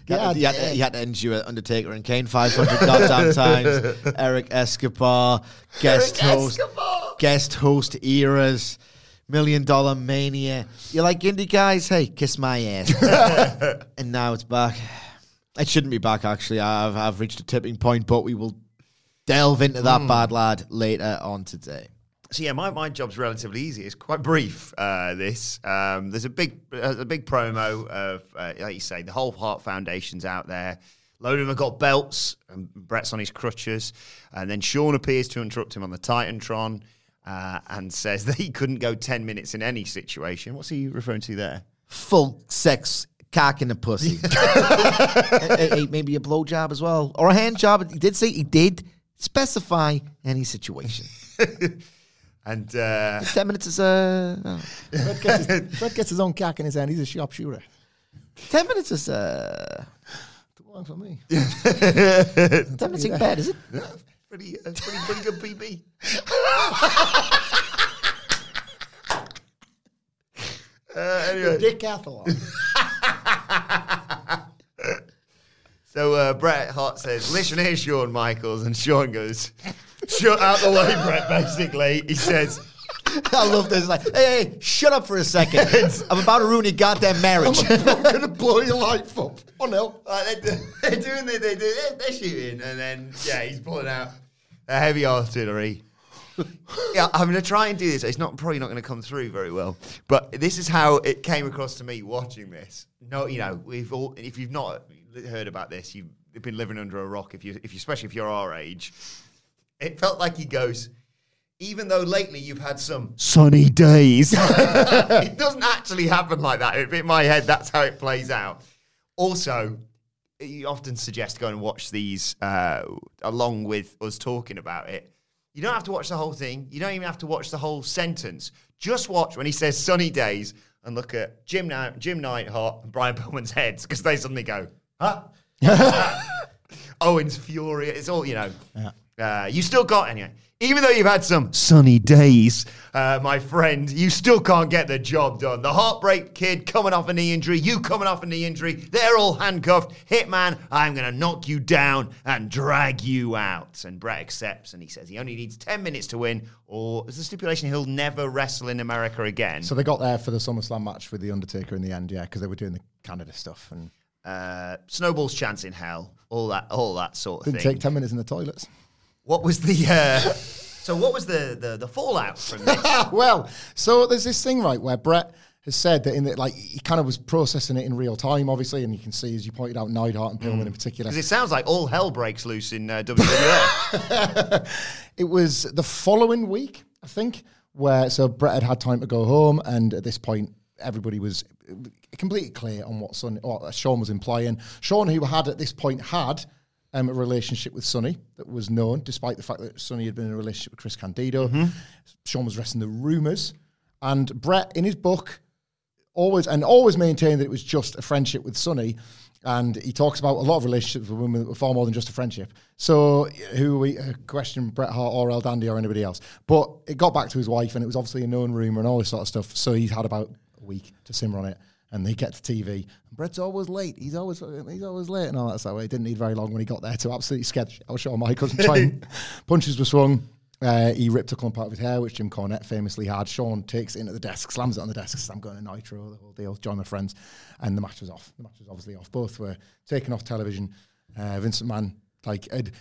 To, you, had you had to endure Undertaker and Kane 500 goddamn [LAUGHS] times. Eric Escobar, guest host, guest host eras, million dollar mania. You like indie guys? Hey, kiss my ass. [LAUGHS] and now it's back. It shouldn't be back actually. I've I've reached a tipping point, but we will delve into that bad lad later on today. So yeah, my, my job's relatively easy. It's quite brief. Uh, this um, there's a big uh, a big promo of uh, like you say the whole Heart Foundation's out there. Load of them have got belts, and Bret's on his crutches, and then Shawn appears to interrupt him on the Titantron uh, and says [LAUGHS] that he couldn't go ten minutes in any situation. What's he referring to there? Full sex cock in the pussy. [LAUGHS] Hey, hey, maybe a blowjob as well. Or a hand job. He did say he did specify any situation. [LAUGHS] And uh, Ten minutes is uh, oh. Fred, gets his, Fred gets his own cock in his hand. He's a sharpshooter. ten minutes is uh, Too long for me. ten minutes ain't bad, is it? Pretty, uh, pretty, pretty good PB. [LAUGHS] uh, anyway. Decathlon. [LAUGHS] So uh, Bret Hart says, "Listen here, Shawn Michaels," and Shawn goes, "Shut out the way, Bret." Basically, he says, [LAUGHS] I love this. Like, hey, hey, shut up for a second. I'm about to ruin your goddamn marriage. I'm going to blow your life up. Oh, no. like, they're, [LAUGHS] they're doing the, they do, they're, they're shooting, and then yeah, he's pulling out a heavy artillery. [LAUGHS] yeah, I'm going to try and do this. It's not probably not going to come through very well, but this is how it came across to me watching this. No, you know, we've all if you've not heard about this, you've been living under a rock. If you, if you, especially if you're our age, it felt like he goes. Even though lately you've had some sunny days, [LAUGHS] [LAUGHS] it doesn't actually happen like that. In my head, that's how it plays out. Also, you often suggest going and watch these uh, along with us talking about it. You don't have to watch the whole thing. You don't even have to watch the whole sentence. Just watch when he says sunny days and look at Jim, Night, Jim Neidhart and Brian Pillman's heads because they suddenly go, huh? [LAUGHS] Owen's furious. It's all, you know. Uh, you still got, anyway, even though you've had some sunny days, uh, my friend, you still can't get the job done. The Heartbreak Kid coming off a knee injury, you coming off a knee injury, they're all handcuffed. Hitman, I'm going to knock you down and drag you out. And Bret accepts and he says he only needs 10 minutes to win, or is the stipulation he'll never wrestle in America again. So they got there for the SummerSlam match with The Undertaker in the end, yeah, because they were doing the Canada stuff and uh, Snowball's chance in hell, all that, all that sort of thing. didn't thing. take 10 minutes in the toilets. What was the uh, [LAUGHS] So what was the the, the fallout from this? [LAUGHS] well, so there's this thing, right, where Bret has said that in the, like he kind of was processing it in real time, obviously, and you can see, as you pointed out, Neidhart and Pillman in particular. Because it sounds like all hell breaks loose in uh, WWF. [LAUGHS] It was the following week, I think, where so Bret had had time to go home, and at this point, everybody was completely clear on what Son, Shawn was implying. Shawn, who had at this point had um, a relationship with Sunny that was known, despite the fact that Sunny had been in a relationship with Chris Candido. Shawn was resting the rumours, and Bret, in his book, always and always maintained that it was just a friendship with Sunny. And he talks about a lot of relationships with women that were far more than just a friendship. So, who we uh, question Bret Hart or El Dandy or anybody else? But it got back to his wife, and it was obviously a known rumor and all this sort of stuff. So he's had about a week to simmer on it, and they get to TV. Bret's always late. He's always he's always late, and all that stuff. He didn't need very long when he got there to absolutely sketch. I was Shawn Michaels and try and [LAUGHS] punches were swung. Uh, he ripped a clump out of his hair, which Jim Cornette famously had. Shawn takes it into the desk, slams it on the desk, says, I'm going to Nitro, the whole deal, join my friends. And the match was off. The match was obviously off. Both were taken off television. Uh, Vince McMahon, like, had,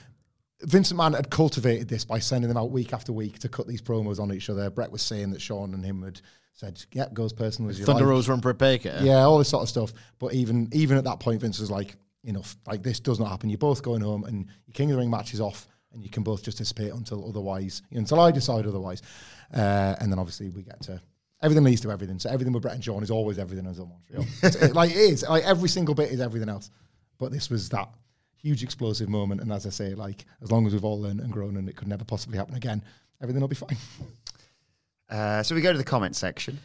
Vince McMahon had cultivated this by sending them out week after week to cut these promos on each other. Bret was saying that Shawn and him had said, yep, goes personal as you Thunder. Rose run Britt Baker. Yeah, all this sort of stuff. But even even at that point, Vince was like, enough. Like this does not happen. You're both going home, and your King of the Ring match is off, and you can both just dissipate until otherwise, until I decide otherwise. Uh, and then obviously we get to everything leads to everything. So everything with Bret and Shawn is always everything as a Montreal. It- like it is. Like every single bit is everything else. But this was that huge explosive moment. And as I say, like as long as we've all learned and grown, and it could never possibly happen again, everything will be fine. [LAUGHS] uh, so we go to the comment section.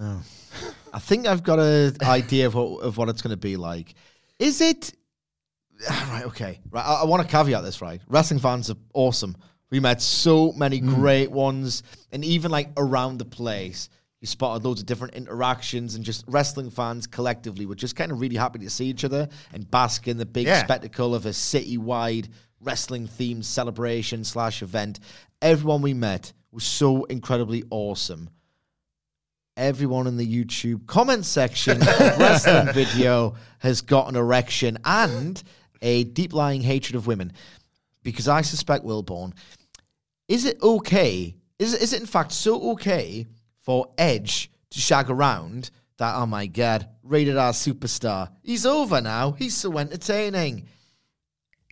I think I've got an idea of what of what it's going to be like. Is it [SIGHS] right? Okay, right. I, I want to caveat this. Right, wrestling fans are awesome. We met so many great ones, and even like around the place, you spotted loads of different interactions, and just wrestling fans collectively were just kind of really happy to see each other and bask in the big Yeah. spectacle of a city-wide wrestling themed celebration slash event. Everyone we met was so incredibly awesome everyone in the YouTube comment section of [LAUGHS] wrestling video has got an erection and a deep lying hatred of women. Because I suspect Wilbourn, is it okay? Is is it in fact so okay for Edge to shag around that, oh my god, rated R superstar? He's over now. He's so entertaining.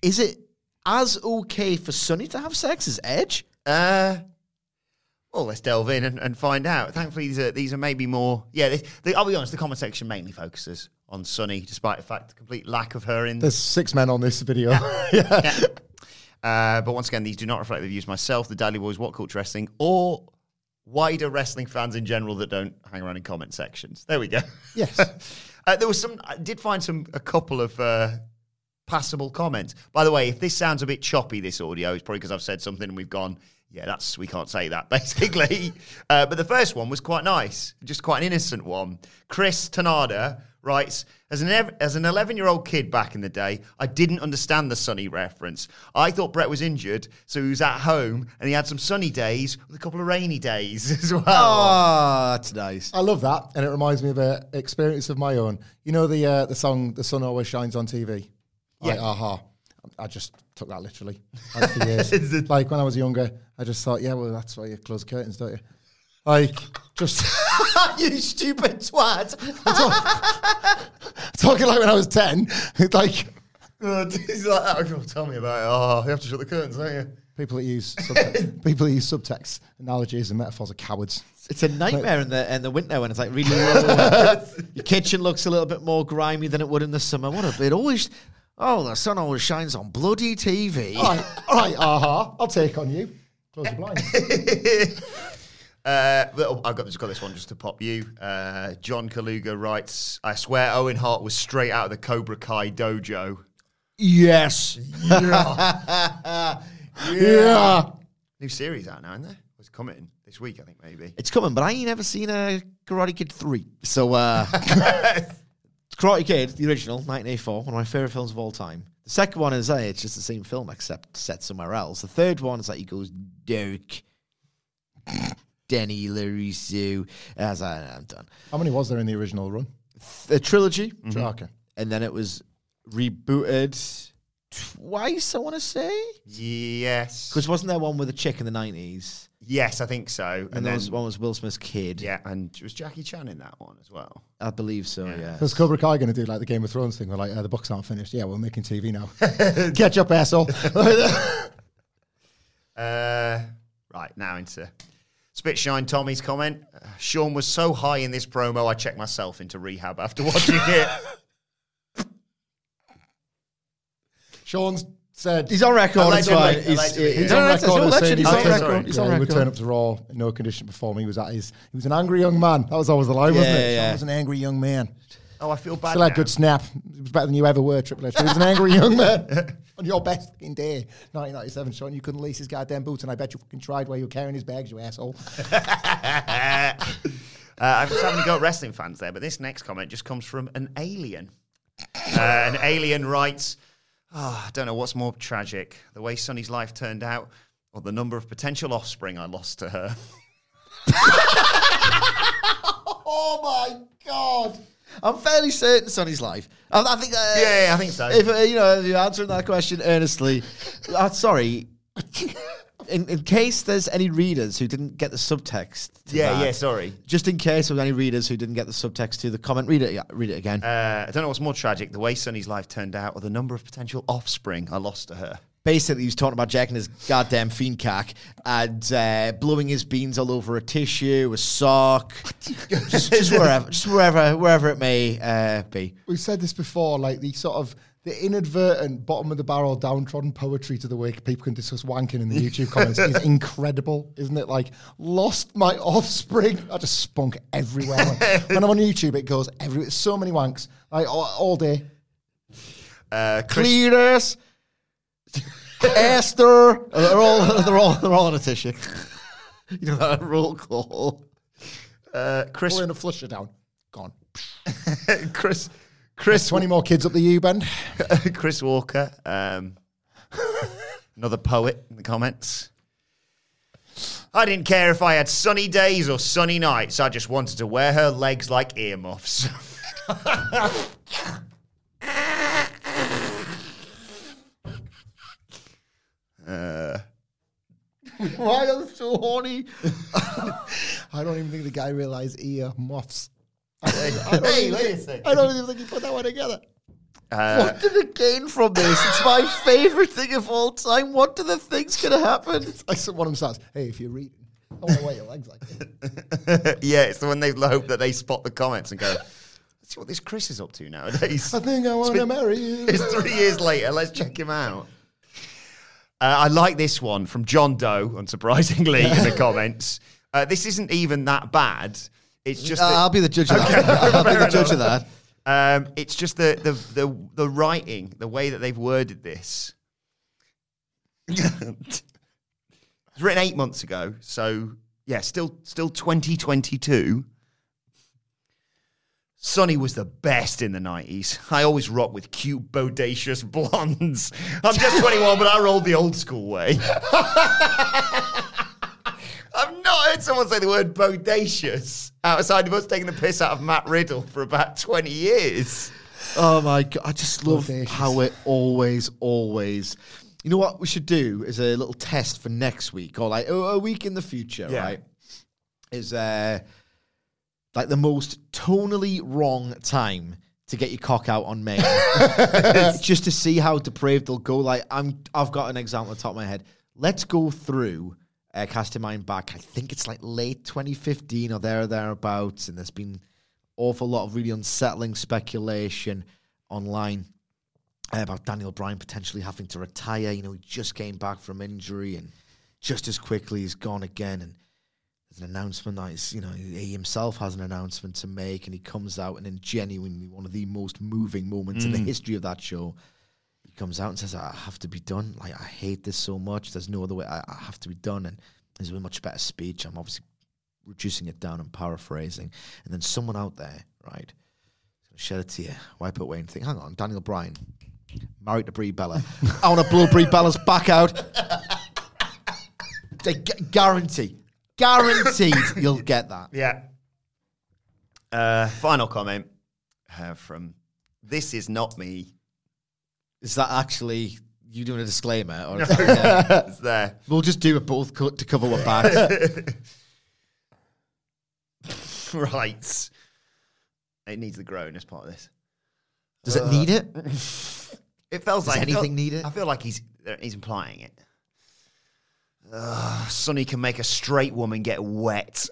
Is it as okay for Sunny to have sex as Edge? Uh, well, let's delve in and, and find out. Thankfully, these are, these are maybe more. Yeah, they, they, I'll be honest. The comment section mainly focuses on Sunny, despite the fact the complete lack of her in. There's six men on this video. Yeah. [LAUGHS] Uh, but once again, these do not reflect the views myself, the Dudley Boyz, What Culture Wrestling, or wider wrestling fans in general that don't hang around in comment sections. There we go. Yes. [LAUGHS] uh, there was some. I did find some a couple of uh, passable comments. By the way, if this sounds a bit choppy, this audio, it's probably because I've said something and we've gone. Yeah, that's we can't say that [LAUGHS] basically. uh, but the first one was quite nice, just quite an innocent one. Chris Tanada writes, as an ev- as an 11 year old kid back in the day, I didn't understand the sunny reference. I thought Bret was injured, so he was at home and he had some sunny days with a couple of rainy days [LAUGHS] as well. Oh, that's nice. I love that, and it reminds me of an experience of my own. You know the uh, the song "The Sun Always Shines on TV." Like, Yeah. aha. I just took that literally [LAUGHS] like, like when I was younger, I just thought, yeah, well, that's why you close the curtains, don't you? Like, just [LAUGHS] you stupid twat. talking like when I was ten. [LAUGHS] like oh, God, [LAUGHS] he's like, oh, tell me about it. Oh, you have to shut the curtains, don't you? people that use subtext, people that use subtext analogies and metaphors are cowards. It's a nightmare in the in the winter when it's like really low. Your kitchen looks a little bit more grimy than it would in the summer. What a it always. Oh, the sun always shines on bloody TV. All right, all right, aha. I'll take on you. Close the blinds. Uh, I've got, just got this one just to pop you. Uh, John Kaluga writes, I swear Owen Hart was straight out of the Cobra Kai dojo. Yes. yeah. [LAUGHS] New series out now, isn't there? It's coming this week, I think, maybe. It's coming, but I ain't never seen a Karate Kid 3. So, uh, [LAUGHS] Karate Kid, the original, 1984, one of my favorite films of all time. The second one is, uh, it's just the same film except set somewhere else. The third one is that he goes, Derek, Denny LaRusso. As I, I'm done. How many was there in the original run? The trilogy, Okay. and then it was rebooted twice, I want to say. Yes. Because wasn't there one with a chick in the 90s? Yes, I think so. And, And there then, was one was Will Smith's kid. yeah, and it was Jackie Chan in that one as well? I believe so, yeah. Is Cobra Kai going to do like the Game of Thrones thing where like uh, the books aren't finished? Yeah, we're making TV now. [LAUGHS] Catch up, asshole. [LAUGHS] Uh, right, now into Spitshine Tommy's comment. Shawn was so high in this promo, I checked myself into rehab after watching it. Shawn's said He's on record, it's Allegedly, fine. He's, allegedly. He's on record it's as saying alleged, he's he's on okay, record. He's yeah, on he would record. turn up to Raw in no condition to perform. He was at his. He was an angry young man. That was always the line, wasn't it? yeah, Shawn was an angry young man. Oh, I feel bad. Still had now. good snap. It was better than you ever were, Triple H. He was an angry young man [LAUGHS] on your best fucking day, 1997. Shawn, you couldn't lace his goddamn boots, and I bet you fucking tried while you were carrying his bags, you asshole. [LAUGHS] uh, I just got wrestling fans there, but this next comment just comes from an alien. Uh, an alien writes, oh, I don't know what's more tragic, the way Sunny's life turned out, or the number of potential offspring I lost to her. [LAUGHS] Oh my god! I'm fairly certain Sunny's life. I, I think. Uh, Yeah, yeah, I think so. If uh, you know, if you're answering that question earnestly, uh, sorry. In, in case there's any readers who didn't get the subtext, to Yeah, that, yeah, sorry. Just in case there's any readers who didn't get the subtext to the comment, read it. Read it again. Uh, I don't know what's more tragic, the way Sunny's life turned out, or the number of potential offspring I lost to her. Basically, he was talking about jacking his goddamn fiend cock and uh, blowing his beans all over a tissue, a sock, [LAUGHS] just, just wherever, just wherever, wherever it may uh, be. We've said this before, like the sort of the inadvertent bottom of the barrel downtrodden poetry to the way people can discuss wanking in the YouTube comments is [LAUGHS] incredible, isn't it? Like lost my offspring. I just spunk everywhere. [LAUGHS] when I'm on YouTube, it goes everywhere. So many wanks, like all, all day. Uh, Chris, Cletus, Esther, they're all, they're all, they're all on a tissue. [LAUGHS] You know that roll call. uh, Chris, Pulling a flusher down, gone. [LAUGHS] Chris, Chris, Twenty more kids up the U bend. [LAUGHS] Chris Walker, um, another poet in the comments. I didn't care if I had sunny days or sunny nights. I just wanted to wear her legs like earmuffs. Uh, [LAUGHS] why are they so horny? [LAUGHS] I don't even think the guy realised ear uh, muffs. I don't, Hey, even wait a think, second. I don't even think he put that one together. Uh, what did it gain from this? It's my [LAUGHS] favorite thing of all time. What do the things gonna happen? Like some- one of them starts, hey, if you're reading, I want to wear your legs like that. yeah, it's the one they hope that they spot the comments and go, let's see what this Chris is up to nowadays. I think I want to marry you. It's three years later. Let's check him out. Uh, I like this one from John Doe, unsurprisingly, in the [LAUGHS] comments. Uh, this isn't even that bad. It's just that- I'll be the judge of that. [LAUGHS] I'll be the Fair judge of that. Um, it's just the, the the the writing, the way that they've worded this. [LAUGHS] it's written eight months ago, so yeah, still still 2022. Sonny was the best in the 90s. I always rock with cute, bodacious blondes. I'm just [LAUGHS] 21, but I rolled the old school way. [LAUGHS] I've not heard someone say the word bodacious outside of us taking the piss out of Matt Riddle for about 20 years. Oh my god! I just love Audacious. how it always, always. You know what we should do is a little test for next week or like a, a week in the future, Yeah. right? Is uh like the most tonally wrong time to get your cock out on May, [LAUGHS] [LAUGHS] just to see how depraved they'll go. Like I'm, I've got an example on the top of my head. Let's go through. Uh, casting mind back, I think it's like late 2015 or there or thereabouts, and there's been awful lot of really unsettling speculation online uh, about Daniel Bryan potentially having to retire. You know, he just came back from injury and just as quickly he's gone again. And an announcement that he's, you know, he himself has an announcement to make, and he comes out and in genuinely one of the most moving moments in the mm. history of that show. He comes out and says, "I have to be done. Like I hate this so much. There's no other way. I, I have to be done." And there's a much better speech. I'm obviously reducing it down and paraphrasing. And then someone out there, right, is shed a tear, wipe it away, and think, "Hang on, Daniel Bryan, married to Brie Bella. [LAUGHS] I want to blow Brie Bella's back out." [LAUGHS] They gu- guarantee, guaranteed, [LAUGHS] you'll get that. Yeah. Uh, final comment uh, from This Is Not Me. Is that actually you doing a disclaimer? Or is [LAUGHS] it's there. We'll just do a both cut to cover what back. [LAUGHS] right. It needs the groan as part of this. Does it need it? It feels Does like anything I feel, need it? I feel like he's he's implying it. Ugh, Sunny can make a straight woman get wet.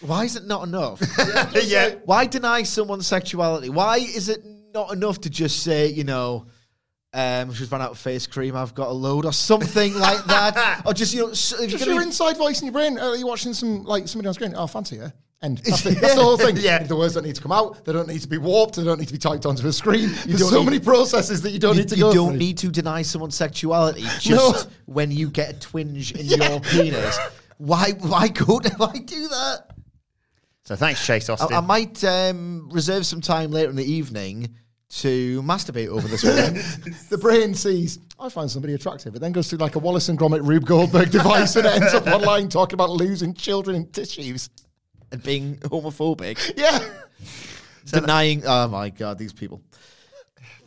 Why is it not enough? [LAUGHS] yeah. Why deny someone's sexuality? Why is it not enough to just say, you know, um, she's run out of face cream, I've got a load, or something [LAUGHS] like that? Or just, you know, s- if you're Just gonna your be- inside voice in your brain. Uh, you're watching some like somebody on screen. Oh, fancy her. End. [LAUGHS] That's, it. That's the whole thing. Yeah. The words don't need to come out. They don't need to be warped. They don't need to be typed onto a screen. There's so need- many processes that you don't you, need to you go don't through. need to deny someone's sexuality [LAUGHS] just No. when you get a twinge in [LAUGHS] your penis. Why? Why go? Why do that? So thanks, Chase Austin. I, I might um, reserve some time later in the evening to masturbate over this one. the brain sees, I find somebody attractive. It then goes through like a Wallace and Gromit Rube Goldberg device and ends up online talking about losing children in tissues. And being [LAUGHS] homophobic, Yeah. [LAUGHS] denying. Oh my god, these people!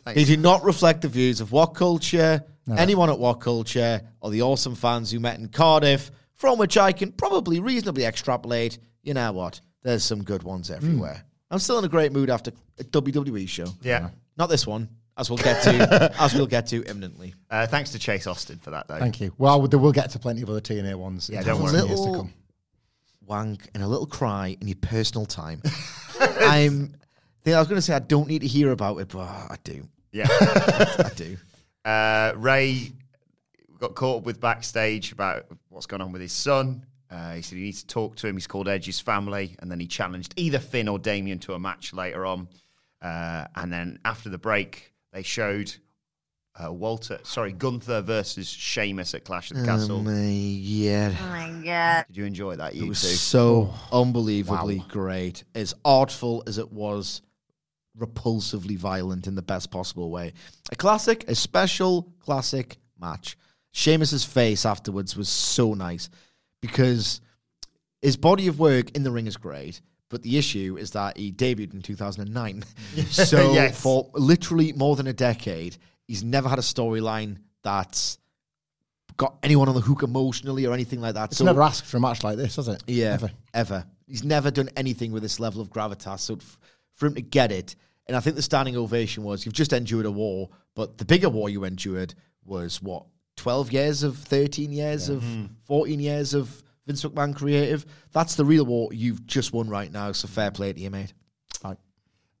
They do not reflect the views of What Culture, anyone at What Culture, or the awesome fans you met in Cardiff. From which I can probably reasonably extrapolate. You know what? There's some good ones everywhere. I'm still in a great mood after a WWE show. yeah. Not this one, as we'll get to, [LAUGHS] as we'll get to imminently. Uh, thanks to Chase Austin for that, though. Thank you. Well, we'll we'll get to plenty of other TNA ones. Yeah, don't worry. years to Little- come. Wank and a little cry in your personal time. [LAUGHS] I'm. I was going to say I don't need to hear about it, but I do. Yeah. [LAUGHS] I do. Uh, Rey got caught up with backstage about what's going on with his son. Uh, he said he needs to talk to him. He's called Edge's family, and then he challenged either Finn or Damian to a match later on. Uh, and then after the break, they showed uh, Walter, sorry, Gunther versus Sheamus at Clash of the Castle. Oh my god! Did you enjoy that? You It was two? so unbelievably great. As artful as it was repulsively violent in the best possible way. A classic, a special classic match. Sheamus's face afterwards was so nice because his body of work in the ring is great, but the issue is that he debuted in 2009. [LAUGHS] so Yes. for literally more than a decade, he's never had a storyline that's got anyone on the hook emotionally or anything like that. It's so never asked for a match like this, has it? yeah, Ever. ever. He's never done anything with this level of gravitas. So f- for him to get it, and I think the standing ovation was you've just endured a war, but the bigger war you endured was what, 12 years of 13 years of 14 years of Vince McMahon creative? That's the real war you've just won right now. So fair play to you, mate.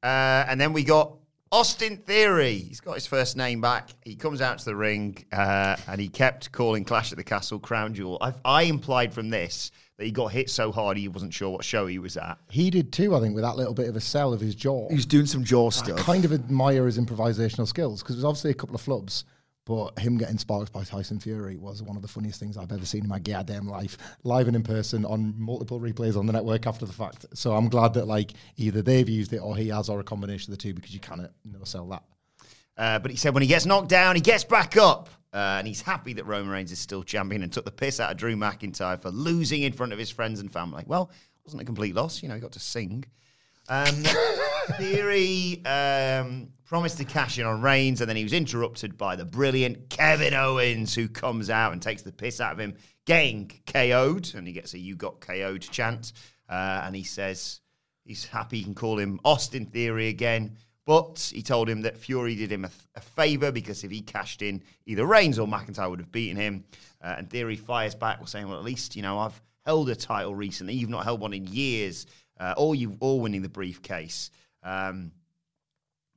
Uh, and then we got Austin Theory. He's got his first name back. He comes out to the ring uh, and he kept calling Clash at the Castle Crown Jewel. I, I implied from this that he got hit so hard he wasn't sure what show he was at. He did too, I think, with that little bit of a sell of his jaw. He's doing some jaw I stuff. kind of admire his improvisational skills because there's obviously a couple of flubs, but him getting sparked by Tyson Fury was one of the funniest things I've ever seen in my goddamn life, live and in person on multiple replays on the network after the fact. So I'm glad that like either they've used it or he has, or a combination of the two, because you cannot no sell that. Uh, but he said when he gets knocked down, he gets back up. Uh, and he's happy that Roman Reigns is still champion and took the piss out of Drew McIntyre for losing in front of his friends and family. Well, it wasn't a complete loss. You know, he got to sing. Um, Theory um, promised to cash in on Reigns, and then he was interrupted by the brilliant Kevin Owens, who comes out and takes the piss out of him, getting KO'd, and he gets a "You got KO'd" chant, uh, and he says he's happy he can call him Austin Theory again. But he told him that Fury did him a, a favor because if he cashed in, either Reigns or McIntyre would have beaten him. Uh, and Theory fires back, saying, "Well, at least you know I've held a title recently. You've not held one in years, uh, or you all winning the briefcase." Um,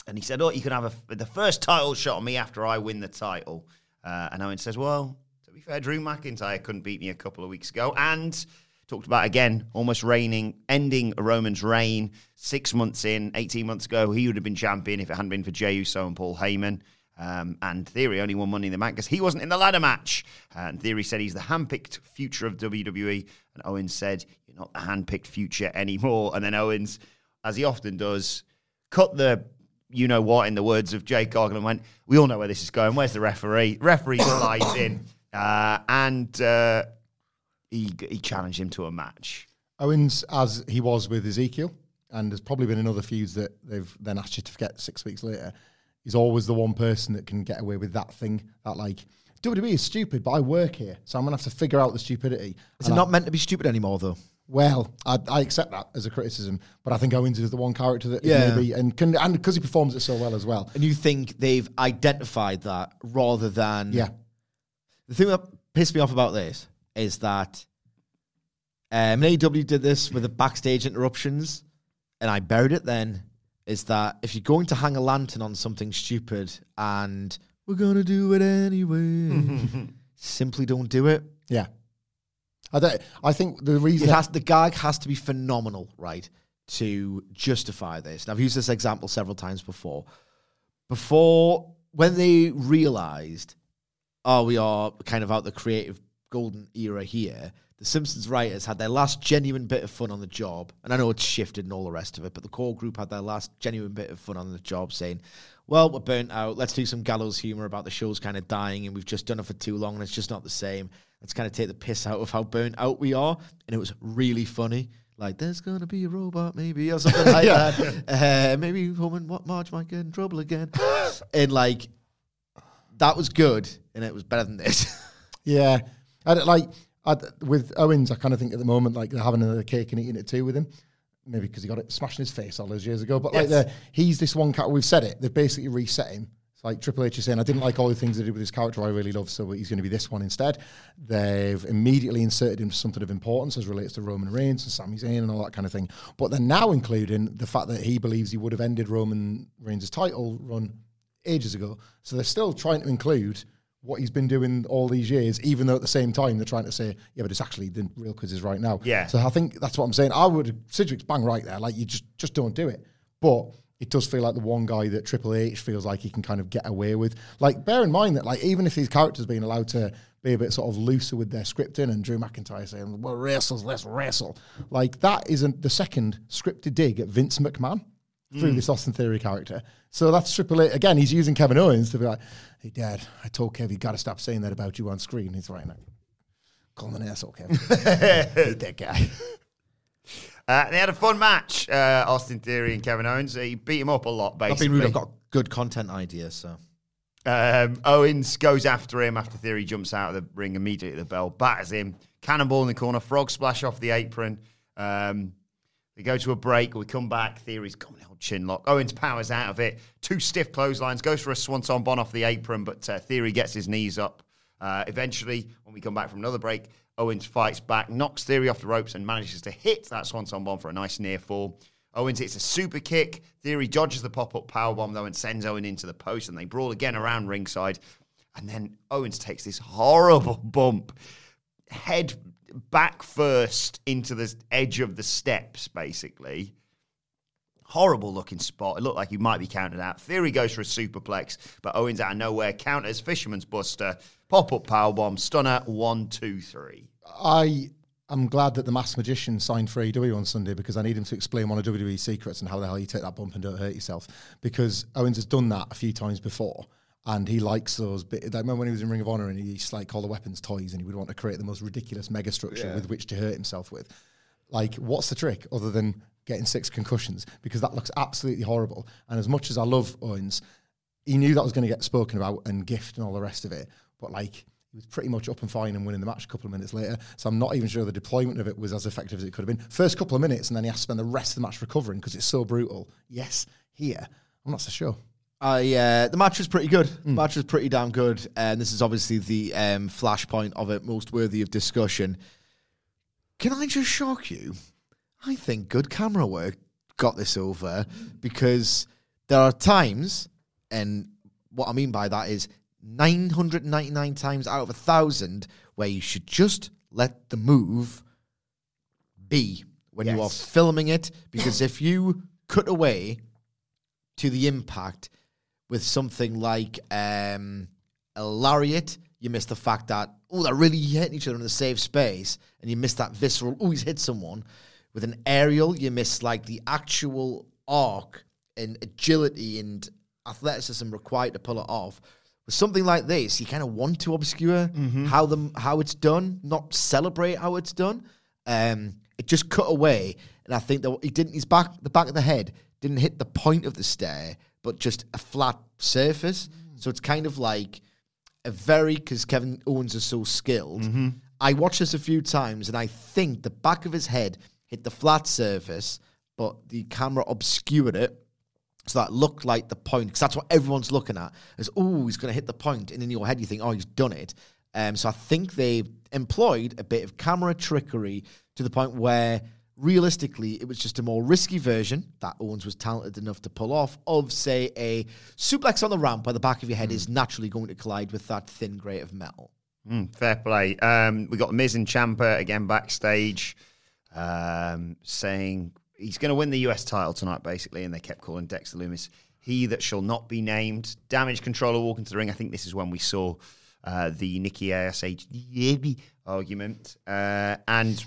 and he said, "Oh, you can have a, the first title shot on me after I win the title." Uh, and Owen says, "Well, to be fair, Drew McIntyre couldn't beat me a couple of weeks ago, and talked about again almost reigning, ending Roman's reign six months in, eighteen months ago. He would have been champion if it hadn't been for Jey Uso and Paul Heyman." Um, and Theory only won Money in the Bank because he wasn't in the ladder match. And Theory said he's the handpicked future of WWE. And Owens said, You're not the handpicked future anymore. And then Owens, as he often does, cut the you know what in the words of Jake Gargan and went, We all know where this is going. Where's the referee? Referee slides in. Uh, and uh, he, he challenged him to a match. Owens, as he was with Ezekiel, and there's probably been another feuds that they've then asked you to forget six weeks later, he's always the one person that can get away with that thing. That like WWE is stupid, but I work here, so I'm gonna have to figure out the stupidity. Is And it I- not meant to be stupid anymore, though? well, I, I accept that as a criticism, but I think Owens is the one character that Yeah. maybe and can and because he performs it so well as well. And you think they've identified that rather than Yeah, The thing that pissed me off about this is that um, AEW did this with the backstage interruptions, and I buried it then. Is that if you're going to hang a lantern on something stupid and we're gonna do it anyway, [LAUGHS] simply don't do it. yeah. I don't. I think the reason It has the gag has to be phenomenal, right, to justify this. And I've used this example several times before. Before when they realized, oh, we are kind of out the creative golden era here. The Simpsons writers had their last genuine bit of fun on the job, and I know it's shifted and all the rest of it, but the core group had their last genuine bit of fun on the job, saying, "Well, we're burnt out. Let's do some gallows humor about the show's kind of dying, and we've just done it for too long, and it's just not the same. Let's kind of take the piss out of how burnt out we are." And it was really funny. Like, there's gonna be a robot, maybe, or something like [LAUGHS] that. Uh, maybe woman, what Marge might get in trouble again. [LAUGHS] and like, that was good, and it was better than this. [LAUGHS] Yeah, I like I, with Owens, I kind of think at the moment like they're having another cake and eating it too with him. Maybe because he got it smashed in his face all those years ago. But like, the, he's this one character. We've said it. They've basically reset him. It's like Triple H is saying, I didn't like all the things they did with his character I really love, so he's going to be this one instead. They've immediately inserted him to something of importance as relates to Roman Reigns and Sami Zayn and all that kind of thing. But they're now including the fact that he believes he would have ended Roman Reigns' title run ages ago. So they're still trying to include what he's been doing all these years, even though at the same time they're trying to say, yeah, but it's actually the real quiz is right now. Yeah. So I think that's what I'm saying. I would Sidgwick's bang right there. Like you just just don't do it. But it does feel like the one guy that Triple H feels like he can kind of get away with. Like bear in mind that like even if these characters being allowed to be a bit sort of looser with their scripting and Drew McIntyre saying, Well wrestles, let's wrestle. Like that isn't the second scripted dig at Vince McMahon through this Austin Theory character. So that's Triple H. Again, he's using Kevin Owens to be like, hey, Dad, I told Kev, you got to stop saying that about you on screen. He's right now. Call him an asshole, Kevin. [LAUGHS] Hate that guy. [LAUGHS] Uh, they had a fun match, uh, Austin Theory and Kevin Owens. He beat him up a lot, Not basically. being rude, I've got good content ideas, so. Um, Owens goes after him after Theory jumps out of the ring immediately. The bell batters him. Cannonball in the corner. Frog splash off the apron. Um, they go to a break. We come back. Theory's coming out chin lock. Owens powers out of it. Two stiff clotheslines. Goes for a swanton bomb off the apron, but uh, Theory gets his knees up. Uh, eventually, when we come back from another break, Owens fights back, knocks Theory off the ropes, and manages to hit that swanton bomb for a nice near fall. Owens hits a super kick. Theory dodges the pop up power bomb though and sends Owen into the post, and they brawl again around ringside. And then Owens takes this horrible bump, head back first into the edge of the steps, basically. Horrible looking spot. It looked like he might be counted out. Theory goes for a superplex, but Owens out of nowhere counters Fisherman's Buster, pop up power bomb, stunner, one, two, three. I am glad that the Masked Magician signed for AEW on Sunday because I need him to explain one of WWE's secrets and how the hell you take that bump and don't hurt yourself. Because Owens has done that a few times before. And he likes those bit. I remember when he was in Ring of Honor and he used to like call the weapons toys and he would want to create the most ridiculous mega structure with which to hurt himself with. Like, what's the trick other than getting six concussions? Because that looks absolutely horrible. And as much as I love Owens, he knew that was going to get spoken about and gift and all the rest of it. But like, he was pretty much up and fine and winning the match a couple of minutes later. So I'm not even sure the deployment of it was as effective as it could have been. First couple of minutes, and then he has to spend the rest of the match recovering because it's so brutal. Yes, here I'm not so sure. I uh, the match was pretty good. The match was pretty damn good, and this is obviously the um, flashpoint of it, most worthy of discussion. Can I just shock you? I think good camera work got this over because there are times, and what I mean by that is 999 times out of a thousand, where you should just let the move be when you are filming it. Because if you cut away to the impact with something like um, a lariat, you miss the fact that, oh, they're really hitting each other in the safe space, and you miss that visceral, oh, he's hit someone. With an aerial, you miss like the actual arc and agility and athleticism required to pull it off. With something like this, you kind of want to obscure how the how it's done, not celebrate how it's done. Um, it just cut away, and I think that he didn't. His back, the back of the head, didn't hit the point of the stair, but just a flat surface. So it's kind of like a very because Kevin Owens is so skilled. I watched this a few times, and I think the back of his head hit the flat surface, but the camera obscured it. So that looked like the point, because that's what everyone's looking at. Is oh, he's going to hit the point. point, and in your head you think, oh, he's done it. Um, so I think they employed a bit of camera trickery to the point where realistically it was just a more risky version that Owens was talented enough to pull off of, say, a suplex on the ramp where the back of your head is naturally going to collide with that thin grate of metal. Mm, fair play. Um, we got Miz and Ciampa again backstage, um, saying he's going to win the US title tonight, basically, and they kept calling Dexter Lumis he that shall not be named. Damage controller walking to the ring. I think this is when we saw uh, the Nikki Ash argument, uh, and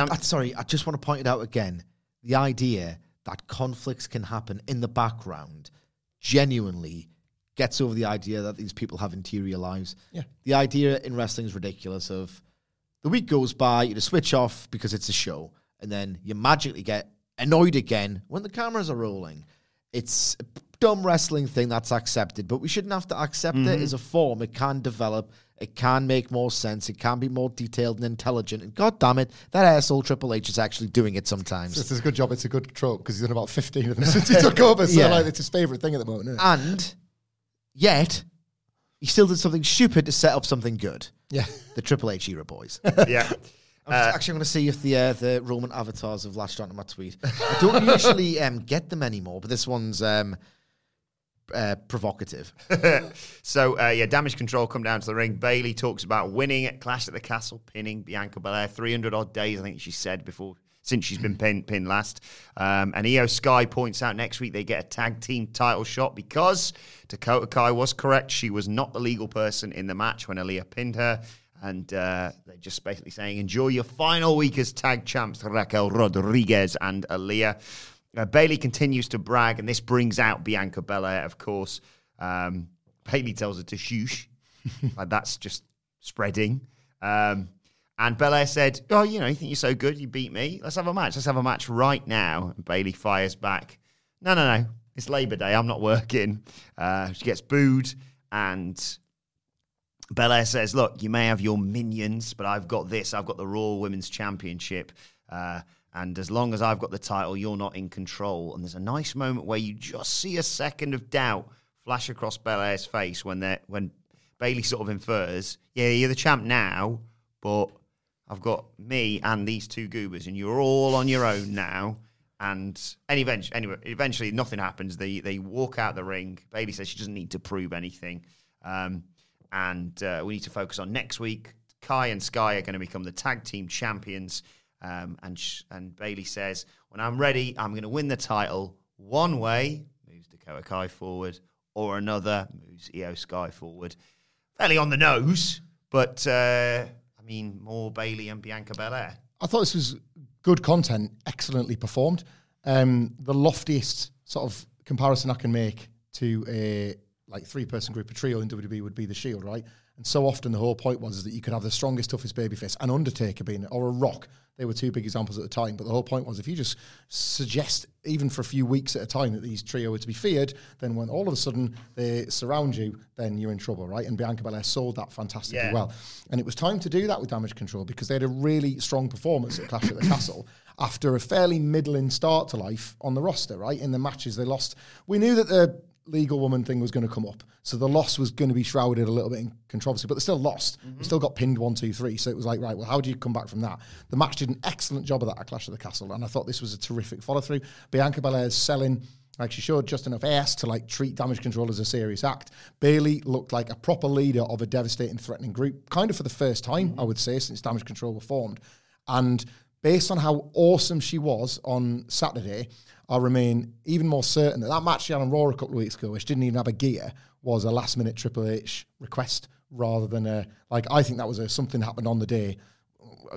I, I- sorry, I just want to point it out again. The idea that conflicts can happen in the background genuinely gets over the idea that these people have interior lives. Yeah. The idea in wrestling is ridiculous of the week goes by, you just switch off because it's a show, and then you magically get annoyed again when the cameras are rolling. It's a dumb wrestling thing that's accepted, but we shouldn't have to accept it mm-hmm. as a form. It can develop, it can make more sense, it can be more detailed and intelligent. And god damn it, that asshole Triple H is actually doing it sometimes. It's a good job. It's a good trope because he's done about 15 of them [LAUGHS] since he took over. So [LAUGHS] Yeah. like, it's his favourite thing at the moment. Isn't it? And yet, he still did something stupid to set up something good. yeah. The Triple H era boys. [LAUGHS] yeah. I'm just actually going to see if the uh, the Roman avatars have latched onto my tweet. I don't usually um, get them anymore, but this one's um, uh, provocative. [LAUGHS] So uh, yeah, damage control come down to the ring. Bayley talks about winning at Clash at the Castle, pinning Bianca Belair. Three hundred odd days, I think she said before since she's been pinned, pinned last. Um, and Io Sky points out next week they get a tag team title shot because Dakota Kai was correct. She was not the legal person in the match when Aliyah pinned her. And uh, they're just basically saying, enjoy your final week as tag champs, Raquel Rodriguez and Aliyah. Uh, Bayley continues to brag, and this brings out Bianca Belair, of course. Um, Bayley tells her to shush. [LAUGHS] like that's just spreading. Um, and Belair said, Oh, you know, you think you're so good, you beat me. Let's have a match. Let's have a match right now. And Bayley fires back, No, no, no. It's Labor Day. I'm not working. Uh, she gets booed, and Belair says, Look, you may have your minions, but I've got this. I've got the Raw Women's Championship. Uh, and as long as I've got the title, you're not in control. And there's a nice moment where you just see a second of doubt flash across Belair's face when they when Bayley sort of infers, Yeah, you're the champ now, but I've got me and these two goobers, and you're all on your own now. And eventually, anyway, eventually nothing happens. They they walk out the ring. Bayley says she doesn't need to prove anything, um, and uh, we need to focus on next week. Kai and Sky are going to become the tag team champions. Um, and sh- and Bayley says, when I'm ready, I'm going to win the title one way, moves Dakota Kai forward, or another moves Io Sky forward. Fairly on the nose, but uh, I mean more Bayley and Bianca Belair. I thought this was good content, excellently performed. Um, the loftiest sort of comparison I can make to a like three person group, a trio in WWE would be the Shield, right? And so often the whole point was is that you could have the strongest, toughest babyface, an Undertaker being, or a Rock. They were two big examples at the time. But the whole point was if you just suggest, even for a few weeks at a time, that these trio were to be feared, then when all of a sudden they surround you, then you're in trouble, right? And Bianca Belair sold that fantastically Yeah. well. And it was time to do that with Damage Control because they had a really strong performance at Clash at the Castle after a fairly middling start to life on the roster, right? In the matches they lost. We knew that the legal woman thing was going to come up. So the loss was going to be shrouded a little bit in controversy, but they still lost. They mm-hmm. still got pinned one, two, three. So it was like, right, well, how do you come back from that? The match did an excellent job of that at Clash of the Castle, and I thought this was a terrific follow through. Bianca Belair's selling. Like she showed just enough ass to like treat damage control as a serious act. Bayley looked like a proper leader of a devastating, threatening group, kind of for the first time, mm-hmm. I would say, since damage control were formed. And based on how awesome she was on Saturday, I remain even more certain that that match she had on Raw a couple of weeks ago, which didn't even have a gear, was a last minute Triple H request rather than a like. I think that was a something happened on the day.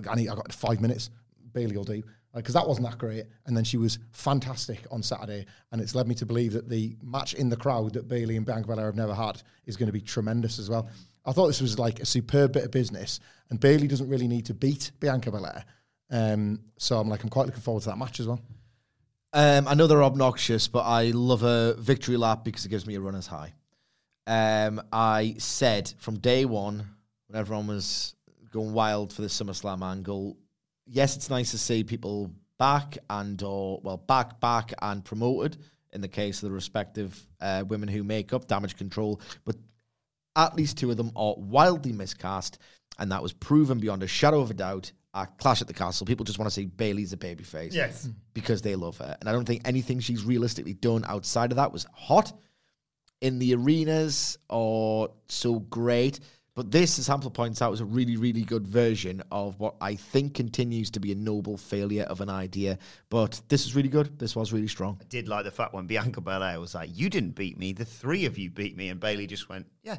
I need, I got five minutes. Bayley will do because that wasn't that great. And then she was fantastic on Saturday, and it's led me to believe that the match in the crowd that Bayley and Bianca Belair have never had is going to be tremendous as well. I thought this was like a superb bit of business, and Bayley doesn't really need to beat Bianca Belair. Um, so I'm like, I'm quite looking forward to that match as well. Um, I know they're obnoxious, but I love a victory lap because it gives me a runner's high. Um, I said from day one, when everyone was going wild for the SummerSlam angle, yes, it's nice to see people back and or well back back and promoted in the case of the respective uh, women who make up Damage Control, but at least two of them are wildly miscast, and that was proven beyond a shadow of a doubt at Clash at the Castle. People just want to say Bayley's a babyface, Yes. Hmm. because they love her, and I don't think anything she's realistically done outside of that was hot in the arenas or so great. But this, as Hamflett points out, was a really, really good version of what I think continues to be a noble failure of an idea. But this is really good. This was really strong. I did like the fact when Bianca Belair was like, "You didn't beat me. The three of you beat me," and Bayley just went, "Yeah."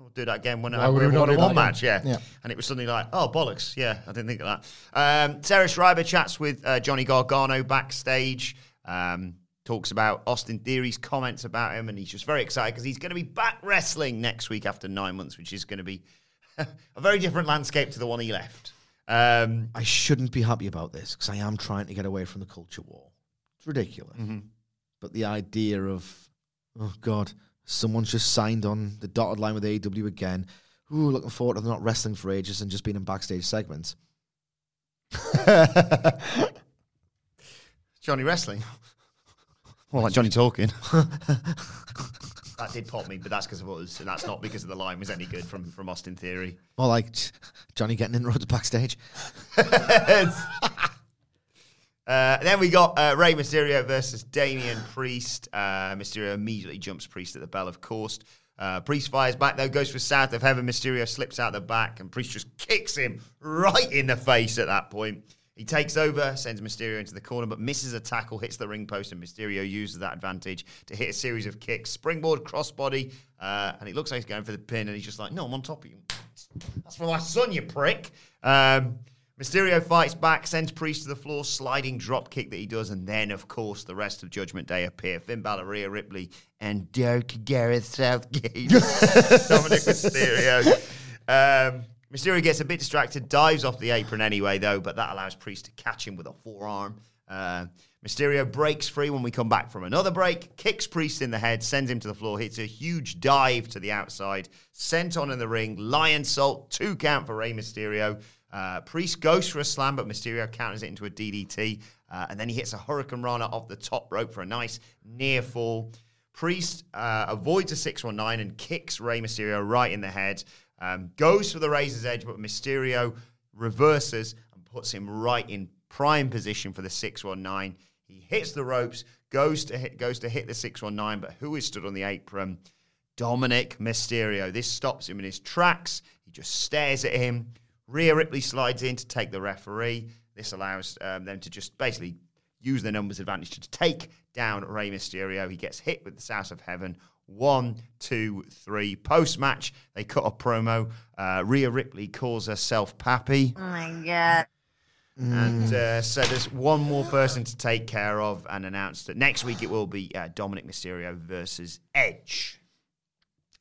We'll do that again when Why I would we a not do one-on-one that match. Yeah. Yeah. and it was suddenly like, "Oh bollocks!" Yeah, I didn't think of that. Um, Sarah Schreiber chats with uh, Johnny Gargano backstage. Um, talks about Austin Theory's comments about him, and he's just very excited because he's going to be back wrestling next week after nine months, which is going to be [LAUGHS] a very different landscape to the one he left. Um, I shouldn't be happy about this because I am trying to get away from the culture war. It's ridiculous. But the idea of, oh God, someone's just signed on the dotted line with AEW again. Ooh, looking forward to them not wrestling for ages and just being in backstage segments. [LAUGHS] Johnny wrestling. [LAUGHS] Well, like Johnny talking. [LAUGHS] that did pop me, but that's because of us, and that's not because of the line was any good from from Austin Theory. More like Johnny getting in roads backstage. Uh, then we got uh, Rey Mysterio versus Damian Priest. Uh, Mysterio immediately jumps Priest at the bell, of course. Uh, Priest fires back though, goes for South of Heaven. Mysterio slips out the back, and Priest just kicks him right in the face at that point. He takes over, sends Mysterio into the corner, but misses a tackle, hits the ring post, and Mysterio uses that advantage to hit a series of kicks. Springboard, crossbody, uh, and it looks like he's going for the pin, and he's just like, no, I'm on top of you. That's for my son, you prick. Um, Mysterio fights back, sends Priest to the floor, sliding drop kick that he does, and then, of course, the rest of Judgment Day appear. Finn Balor, Rhea Ripley, and Dark Gareth Southgate. [LAUGHS] Dominic Mysterio. Um, Mysterio gets a bit distracted, dives off the apron anyway, though, but that allows Priest to catch him with a forearm. Uh, Mysterio breaks free when we come back from another break, kicks Priest in the head, sends him to the floor, hits a huge dive to the outside, sent on in the ring, lionsault, two count for Rey Mysterio. Uh, Priest goes for a slam, but Mysterio counters it into a DDT, uh, and then he hits a hurricanrana off the top rope for a nice near fall. Priest uh, avoids a 619 and kicks Rey Mysterio right in the head. Um, goes for the razor's edge, but Mysterio reverses and puts him right in prime position for the 619. He hits the ropes, goes to hit, goes to hit the 619, but who is stood on the apron? Dominic Mysterio. This stops him in his tracks. He just stares at him. Rhea Ripley slides in to take the referee. This allows um, them to just basically use their numbers advantage to take down Rey Mysterio. He gets hit with the South of Heaven. One, two, three. Post match, they cut a promo. Uh, Rhea Ripley calls herself Pappy. Oh my god. And uh, so there's one more person to take care of and announced that next week it will be uh, Dominic Mysterio versus Edge.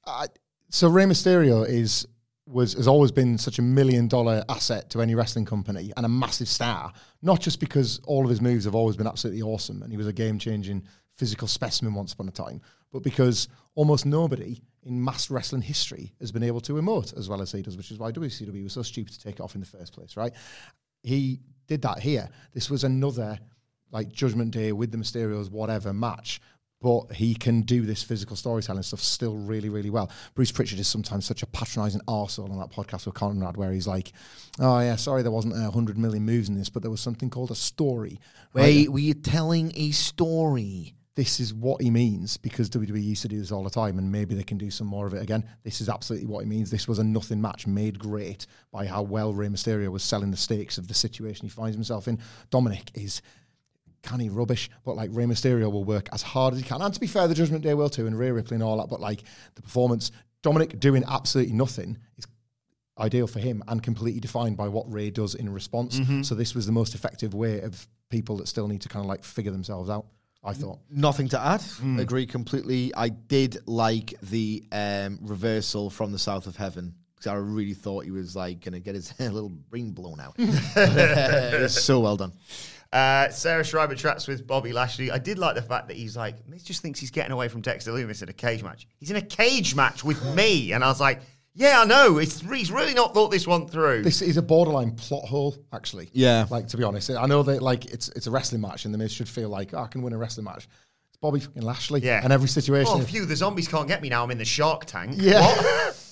I, so Rey Mysterio is was has always been such a million dollar asset to any wrestling company and a massive star. Not just because all of his moves have always been absolutely awesome and he was a game changing physical specimen once upon a time, but because almost nobody in mass wrestling history has been able to emote as well as he does, which is why WCW was so stupid to take it off in the first place, right? He did that here. This was another like Judgment Day with the Mysterios, whatever match. But he can do this physical storytelling stuff still really, really well. Bruce Pritchard is sometimes such a patronising arsehole on that podcast with Conrad, where he's like, "Oh yeah, sorry, there wasn't a hundred million moves in this, but there was something called a story." Wait, were you telling a story? this is what he means because WWE used to do this all the time, and maybe they can do some more of it again. This is absolutely what he means. This was a nothing match made great by how well Rey Mysterio was selling the stakes of the situation he finds himself in. Dominic is canny rubbish, but like Rey Mysterio will work as hard as he can. And to be fair, the Judgment Day will too, and Rhea Ripley and all that. But like the performance, Dominic doing absolutely nothing is ideal for him and completely defined by what Rey does in response. So this was the most effective way of people that still need to kind of like figure themselves out. I thought. Nothing to add. Agree completely. I did like the um, reversal from the South of Heaven because I really thought he was like going to get his [LAUGHS] little brain blown out. [LAUGHS] It was so well done. Uh, Sarah Schreiber tracks with Bobby Lashley. I did like the fact that he's like, Miz just thinks he's getting away from Dexter Lumis in a cage match. He's in a cage match with [LAUGHS] me. And I was like, yeah, I know. It's, he's really not thought this one through. This is a borderline plot hole, actually. Yeah. Like to be honest, I know that like it's it's a wrestling match, and the Miz should feel like oh, I can win a wrestling match. It's Bobby fucking Lashley. yeah. And every situation. Oh, phew, the zombies can't get me now. I'm in the Shark Tank. Yeah. [LAUGHS]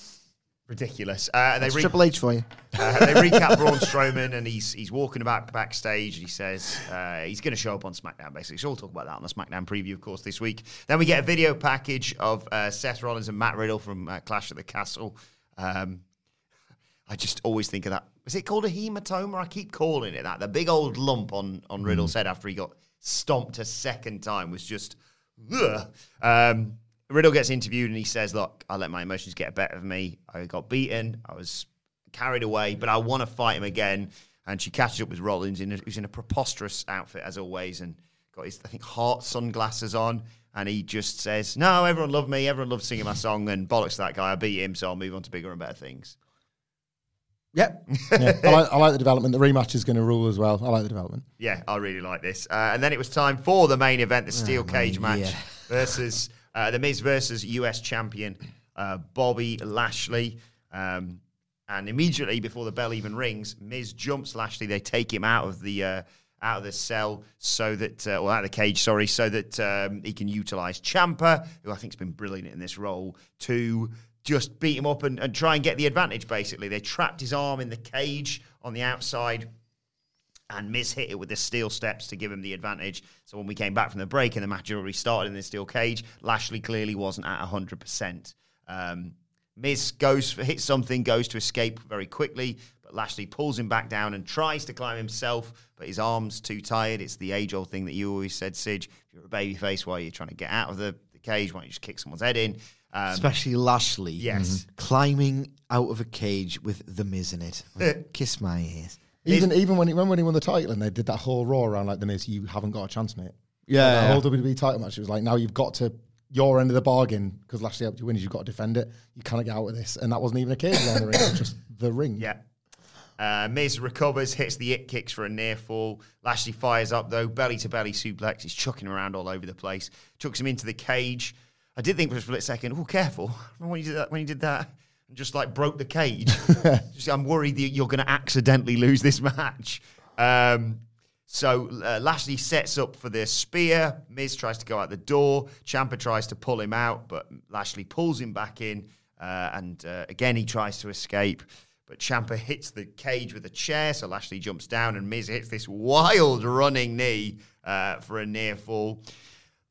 Ridiculous. Uh, they, re- Triple H for you. [LAUGHS] uh, they recap Braun Strowman, and he's he's walking about backstage. He says uh, he's going to show up on SmackDown. Basically, so we'll talk about that on the SmackDown preview, of course, this week. Then we get a video package of uh, Seth Rollins and Matt Riddle from uh, Clash at the Castle. Um, I just always think of that. Is it called a hematoma? I keep calling it that. The big old lump on on Riddle's head after he got stomped a second time was just. Um, Riddle gets interviewed and he says, "Look, I let my emotions get better of me. I got beaten. I was carried away, but I want to fight him again." And she catches up with Rollins, in a, who's in a preposterous outfit as always, and got his I think heart sunglasses on. And he just says, "No, everyone loved me. Everyone loved singing my song, and bollocks that guy. I beat him, so I'll move on to bigger and better things." Yep. [LAUGHS] yeah, I, like, I like the development. The rematch is going to rule as well. I like the development. Yeah, I really like this. Uh, and then it was time for the main event, the steel cage match yeah. versus uh, the Miz versus US champion uh, Bobby Lashley. Um, and immediately before the bell even rings, Miz jumps Lashley. They take him out of the uh, out of the cell so that, uh, or out of the cage, sorry, so that um, he can utilize Ciampa, who I think's been brilliant in this role, to just beat him up and, and try and get the advantage. Basically, they trapped his arm in the cage on the outside and Miz hit it with the steel steps to give him the advantage. So when we came back from the break and the match already started in the steel cage, Lashley clearly wasn't at 100%. Um, Miz goes for, hits something, goes to escape very quickly, but Lashley pulls him back down and tries to climb himself, but his arm's too tired. It's the age old thing that you always said, Sidge. If you're a babyface, why are you trying to get out of the, the cage? Why don't you just kick someone's head in? Um, Especially Lashley. Yes. Climbing out of a cage with the Miz in it. [LAUGHS] Kiss my ears. Even even when he remember when he won the title and they did that whole raw around like the Miz, you haven't got a chance, mate. Yeah, That yeah. whole WWE title match. It was like now you've got to your end of the bargain because Lashley helped you win. is You've got to defend it. You cannot get out of this, and that wasn't even a cage around the ring. It was just the ring. Yeah. Uh, Miz recovers, hits the it kicks for a near fall. Lashley fires up though, belly to belly suplex. He's chucking around all over the place. Chucks him into the cage. I did think for a split second, oh, careful. Remember [LAUGHS] when you did that? When you did that, and just like broke the cage. [LAUGHS] Just, I'm worried that you're going to accidentally lose this match. Um, so uh, Lashley sets up for the spear. Miz tries to go out the door. Ciampa tries to pull him out, but Lashley pulls him back in. Uh, and uh, again, he tries to escape. But Ciampa hits the cage with a chair, so Lashley jumps down, and Miz hits this wild running knee uh, for a near fall.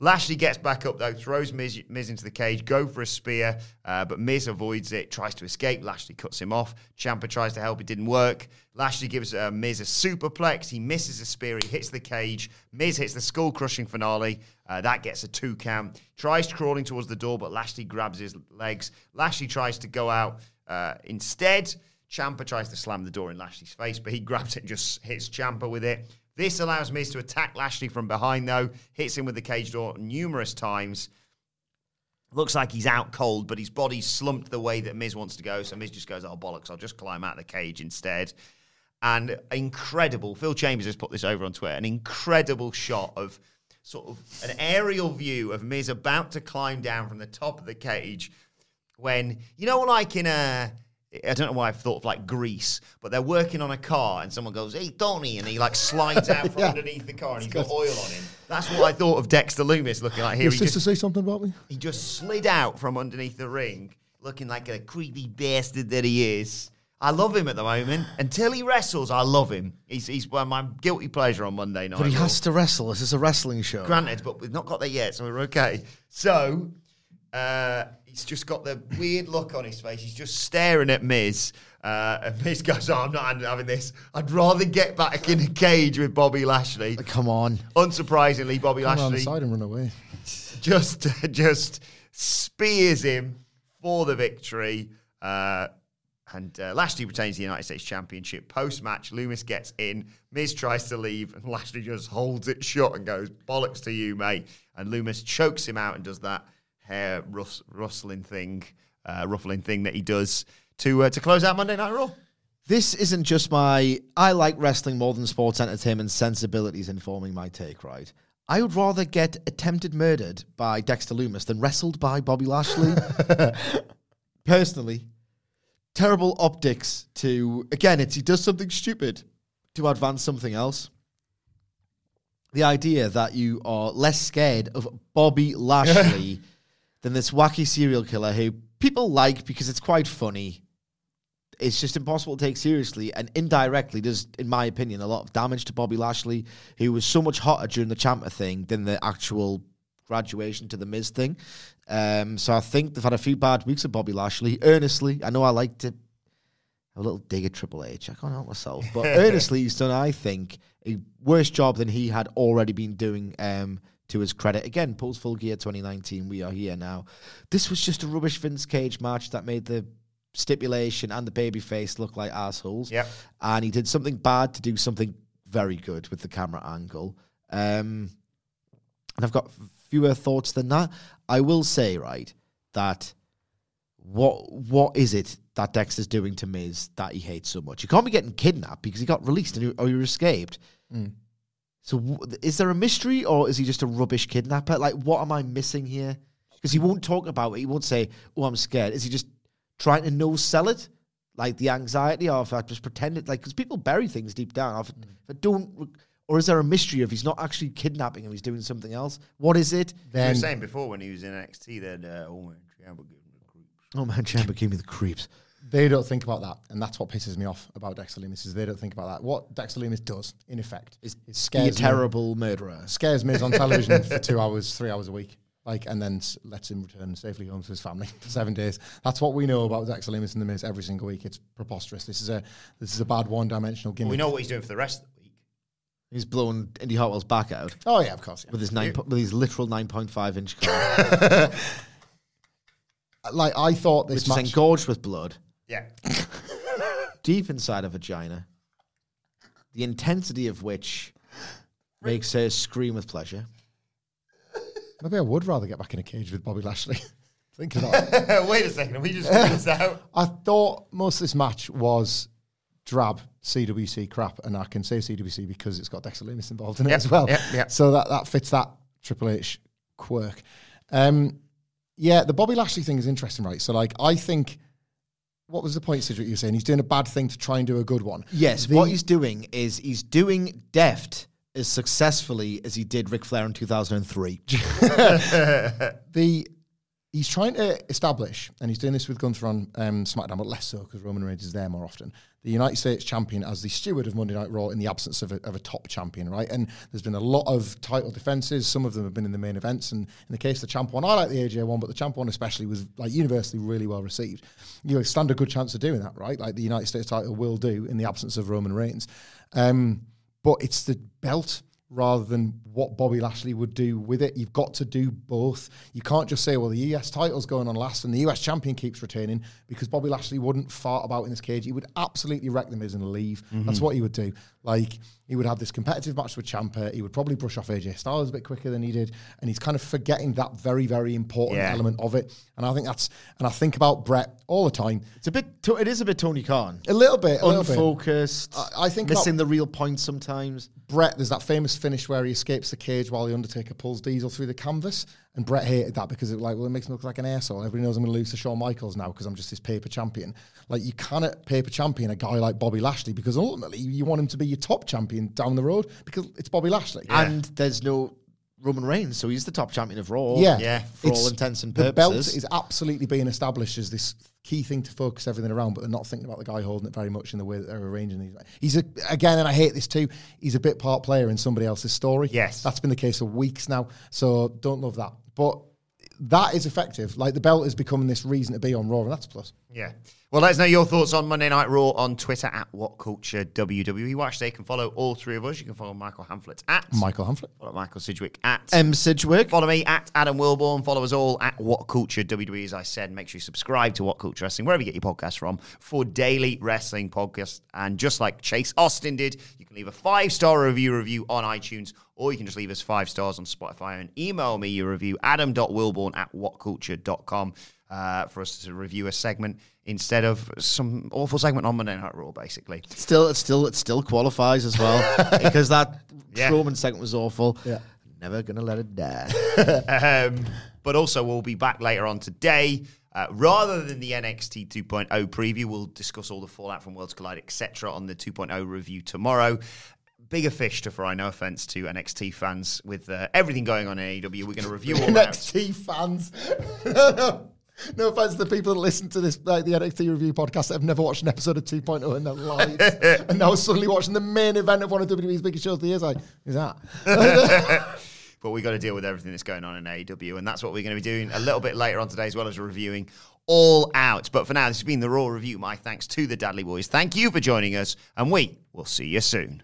Lashley gets back up though, throws Miz, Miz into the cage, go for a spear, uh, but Miz avoids it, tries to escape. Lashley cuts him off. Ciampa tries to help, it didn't work. Lashley gives uh, Miz a superplex. He misses a spear, he hits the cage. Miz hits the skull crushing finale. Uh, that gets a two count. Tries crawling towards the door, but Lashley grabs his legs. Lashley tries to go out uh, instead. Ciampa tries to slam the door in Lashley's face, but he [LAUGHS] grabs it and just hits Ciampa with it. This allows Miz to attack Lashley from behind, though. Hits him with the cage door numerous times. Looks like he's out cold, but his body's slumped the way that Miz wants to go. So Miz just goes, oh, bollocks, I'll just climb out of the cage instead. And incredible, Phil Chambers has put this over on Twitter, an incredible shot of sort of an aerial view of Miz about to climb down from the top of the cage when, you know, like in a. I don't know why I've thought of like Grease, but they're working on a car and someone goes, "Hey, Donny," and he like slides out from [LAUGHS] underneath the car and he's got oil on him. That's what I thought of Dexter Lumis looking like here. Your He sister just, to say something about me? he just slid out from underneath the ring, looking like a creepy bastard that he is. I love him at the moment. Until he wrestles, I love him. He's he's my guilty pleasure on Monday night. But he has to wrestle. This is a wrestling show. Granted, but we've not got there yet, so we're okay. So uh, he's just got the weird look on his face. He's just staring at Miz. Uh, and Miz goes, oh, I'm not having this. I'd rather get back in a cage with Bobby Lashley. Come on. Unsurprisingly, Bobby Come Lashley side and run away. just [LAUGHS] just spears him for the victory. Uh, and uh, Lashley retains the United States Championship. Post match, Lumis gets in. Miz tries to leave, and [LAUGHS] Lashley just holds it shut and goes, Bollocks to you, mate. And Lumis chokes him out and does that hair rus- rustling thing, uh, ruffling thing that he does to uh, to close out Monday Night Raw. This isn't just my I like wrestling more than sports entertainment sensibilities informing my take, right? I would rather get attempted murdered by Dexter Lumis than wrestled by Bobby Lashley. [LAUGHS] Personally, terrible optics to again, it's he does something stupid to advance something else. The idea that you are less scared of Bobby [LAUGHS] Lashley than this wacky serial killer who people like because it's quite funny it's just impossible to take seriously and indirectly does, in my opinion, a lot of damage to Bobby Lashley, who was so much hotter during the Ciampa thing than the actual graduation to the Miz thing. Um, so I think they've had a few bad weeks of Bobby Lashley. Earnestly, I know I like to have a little dig at Triple H. I can't help myself. But [LAUGHS] earnestly, he's done, I think, a worse job than he had already been doing um, to his credit. Again, post full gear 2019, we are here now. This was just a rubbish Vince Cage match that made the stipulation and the babyface look like assholes. Yep. And he did something bad to do something very good with the camera angle. Um, and I've got fewer thoughts than that. I will say, right, that what what is it that Dexter's doing to Miz that he hates so much? He can't be getting kidnapped because he got released and he, or he escaped. So is there a mystery or is he just a rubbish kidnapper? Like, what am I missing here? Because he won't talk about it. He won't say, "Oh, I'm scared." Is he just trying to no sell it, like the anxiety, or if I just pretend it? Like, because people bury things deep down. If, if I don't, or is there a mystery if he's not actually kidnapping him? He's doing something else. What is it? you were saying before when he was in NXT that uh, oh man, Ciampa gave him the creeps. Oh man, Chamber gave me the creeps. They don't think about that, and that's what pisses me off about Dexter Lumis is they don't think about that. What Dexter Lumis does, in effect, Is is Be a scares me- terrible murderer. scares Miz on [LAUGHS] television for two hours, three hours a week, like, and then s- lets him return safely home to his family for seven days. That's what we know about Dexter Lumis and the Miz every single week. It's preposterous. This is a this is a bad one dimensional Well, gimmick. we know what he's doing for the rest of the week. He's blowing Indy Hartwell's back out Oh yeah, of course. Yeah. with his nine, po- with his literal nine point five inch [LAUGHS] car, Like I thought which this is match. engorged with blood Yeah. [LAUGHS] deep inside a vagina. The intensity of which makes her scream with pleasure. Maybe I would rather get back in a cage with Bobby Lashley. [LAUGHS] Think about it. [LAUGHS] Wait a second. We just figured this out. I thought most of this match was drab CWC crap, and I can say CWC because it's got Dexter Lumis involved in it Yep, as well. yep, yep. So that that fits that Triple H quirk. Um, yeah, the Bobby Lashley thing is interesting, right? So like, I think. What was the point, Cedric? You're saying he's doing a bad thing to try and do a good one. Yes, The- what he's doing is he's doing deft as successfully as he did Ric Flair in 2003. [LAUGHS] [LAUGHS] the he's trying to establish, and he's doing this with Gunther on um, SmackDown, but less so because Roman Reigns is there more often. The United States champion as the steward of Monday Night Raw in the absence of a, of a top champion, right? And there's been a lot of title defenses. Some of them have been in the main events, and in the case of the champ one, I like the AJ one, but the champ one especially was like universally really well received. You stand a good chance of doing that, right? Like the United States title will do in the absence of Roman Reigns. Um, but it's the belt rather than what Bobby Lashley would do with it. You've got to do both. You can't just say, well, the US title's going on last and the US champion keeps retaining because Bobby Lashley wouldn't fart about in this cage. He would absolutely wreck the Miz and leave. That's mm-hmm. what he would do. Like, he would have this competitive match with Ciampa. He would probably brush off AJ Styles a bit quicker than he did. And he's kind of forgetting that very, very important Yeah. element of it. And I think that's, and I think about Bret all the time. It's a bit, it is a bit Tony Khan. A little bit, a little bit. Unfocused. I- I think missing the real point sometimes. Bret, there's that famous finish where he escapes the cage while the Undertaker pulls Diesel through the canvas. And Bret hated that because it like, well, it makes me look like an asshole. Everybody knows I'm going to lose to Shawn Michaels now because I'm just this paper champion. Like, you cannot paper champion a guy like Bobby Lashley because ultimately you want him to be your top champion down the road because it's Bobby Lashley. And there's no Roman Reigns, so he's the top champion of Raw. Yeah, Yeah. For all intents and purposes, The belt is absolutely being established as this key thing to focus everything around, but they're not thinking about the guy holding it very much in the way that they're arranging these. He's a, again, and I hate this too. He's a bit part player in somebody else's story. Yes. that's been the case for weeks now. So don't love that, but that is effective. Like the belt is becoming this reason to be on Raw, and that's a plus. Yeah. Well, let us know your thoughts on Monday Night Raw on Twitter at WhatCultureWWE. Watch they can follow all three of us. You can follow Michael Hamflett at Michael Humphrey. follow Michael Sidgwick at M. Sidgwick. Follow me at Adam Wilbourn. Follow us all at What Culture WWE. As I said, make sure you subscribe to What Culture Wrestling, wherever you get your podcast from, for daily wrestling podcasts. And just like Chase Austin did, you can leave a five star review review on iTunes, or you can just leave us five stars on Spotify and email me your review, adam.wilbourn at whatculture.com. uh, for us to review a segment instead of some awful segment on Monday Night Raw, basically. Still, it still, it still qualifies as well [LAUGHS] because that Yeah. Strowman segment was awful. Yeah. Never gonna let it die. [LAUGHS] Um, but also, we'll be back later on today. Uh, rather than the NXT 2.0 preview, we'll discuss all the fallout from Worlds Collide, etc., on the 2.0 review tomorrow. Bigger fish to fry, no offense to NXT fans, with uh, everything going on in AEW. We're going to review all. NXT fans. [LAUGHS] no, offense to the people that listen to this, like the NXT review podcast, that have never watched an episode of 2.0 in their lives, [LAUGHS] and now suddenly watching the main event of one of WWE's biggest shows of the year. Like, who's that? [LAUGHS] but we got to deal with everything that's going on in AEW, and that's what we're going to be doing a little bit later on today, as well as reviewing all out. But for now, this has been the Raw review. My thanks to the Dudley Boyz. Thank you for joining us, and we will see you soon.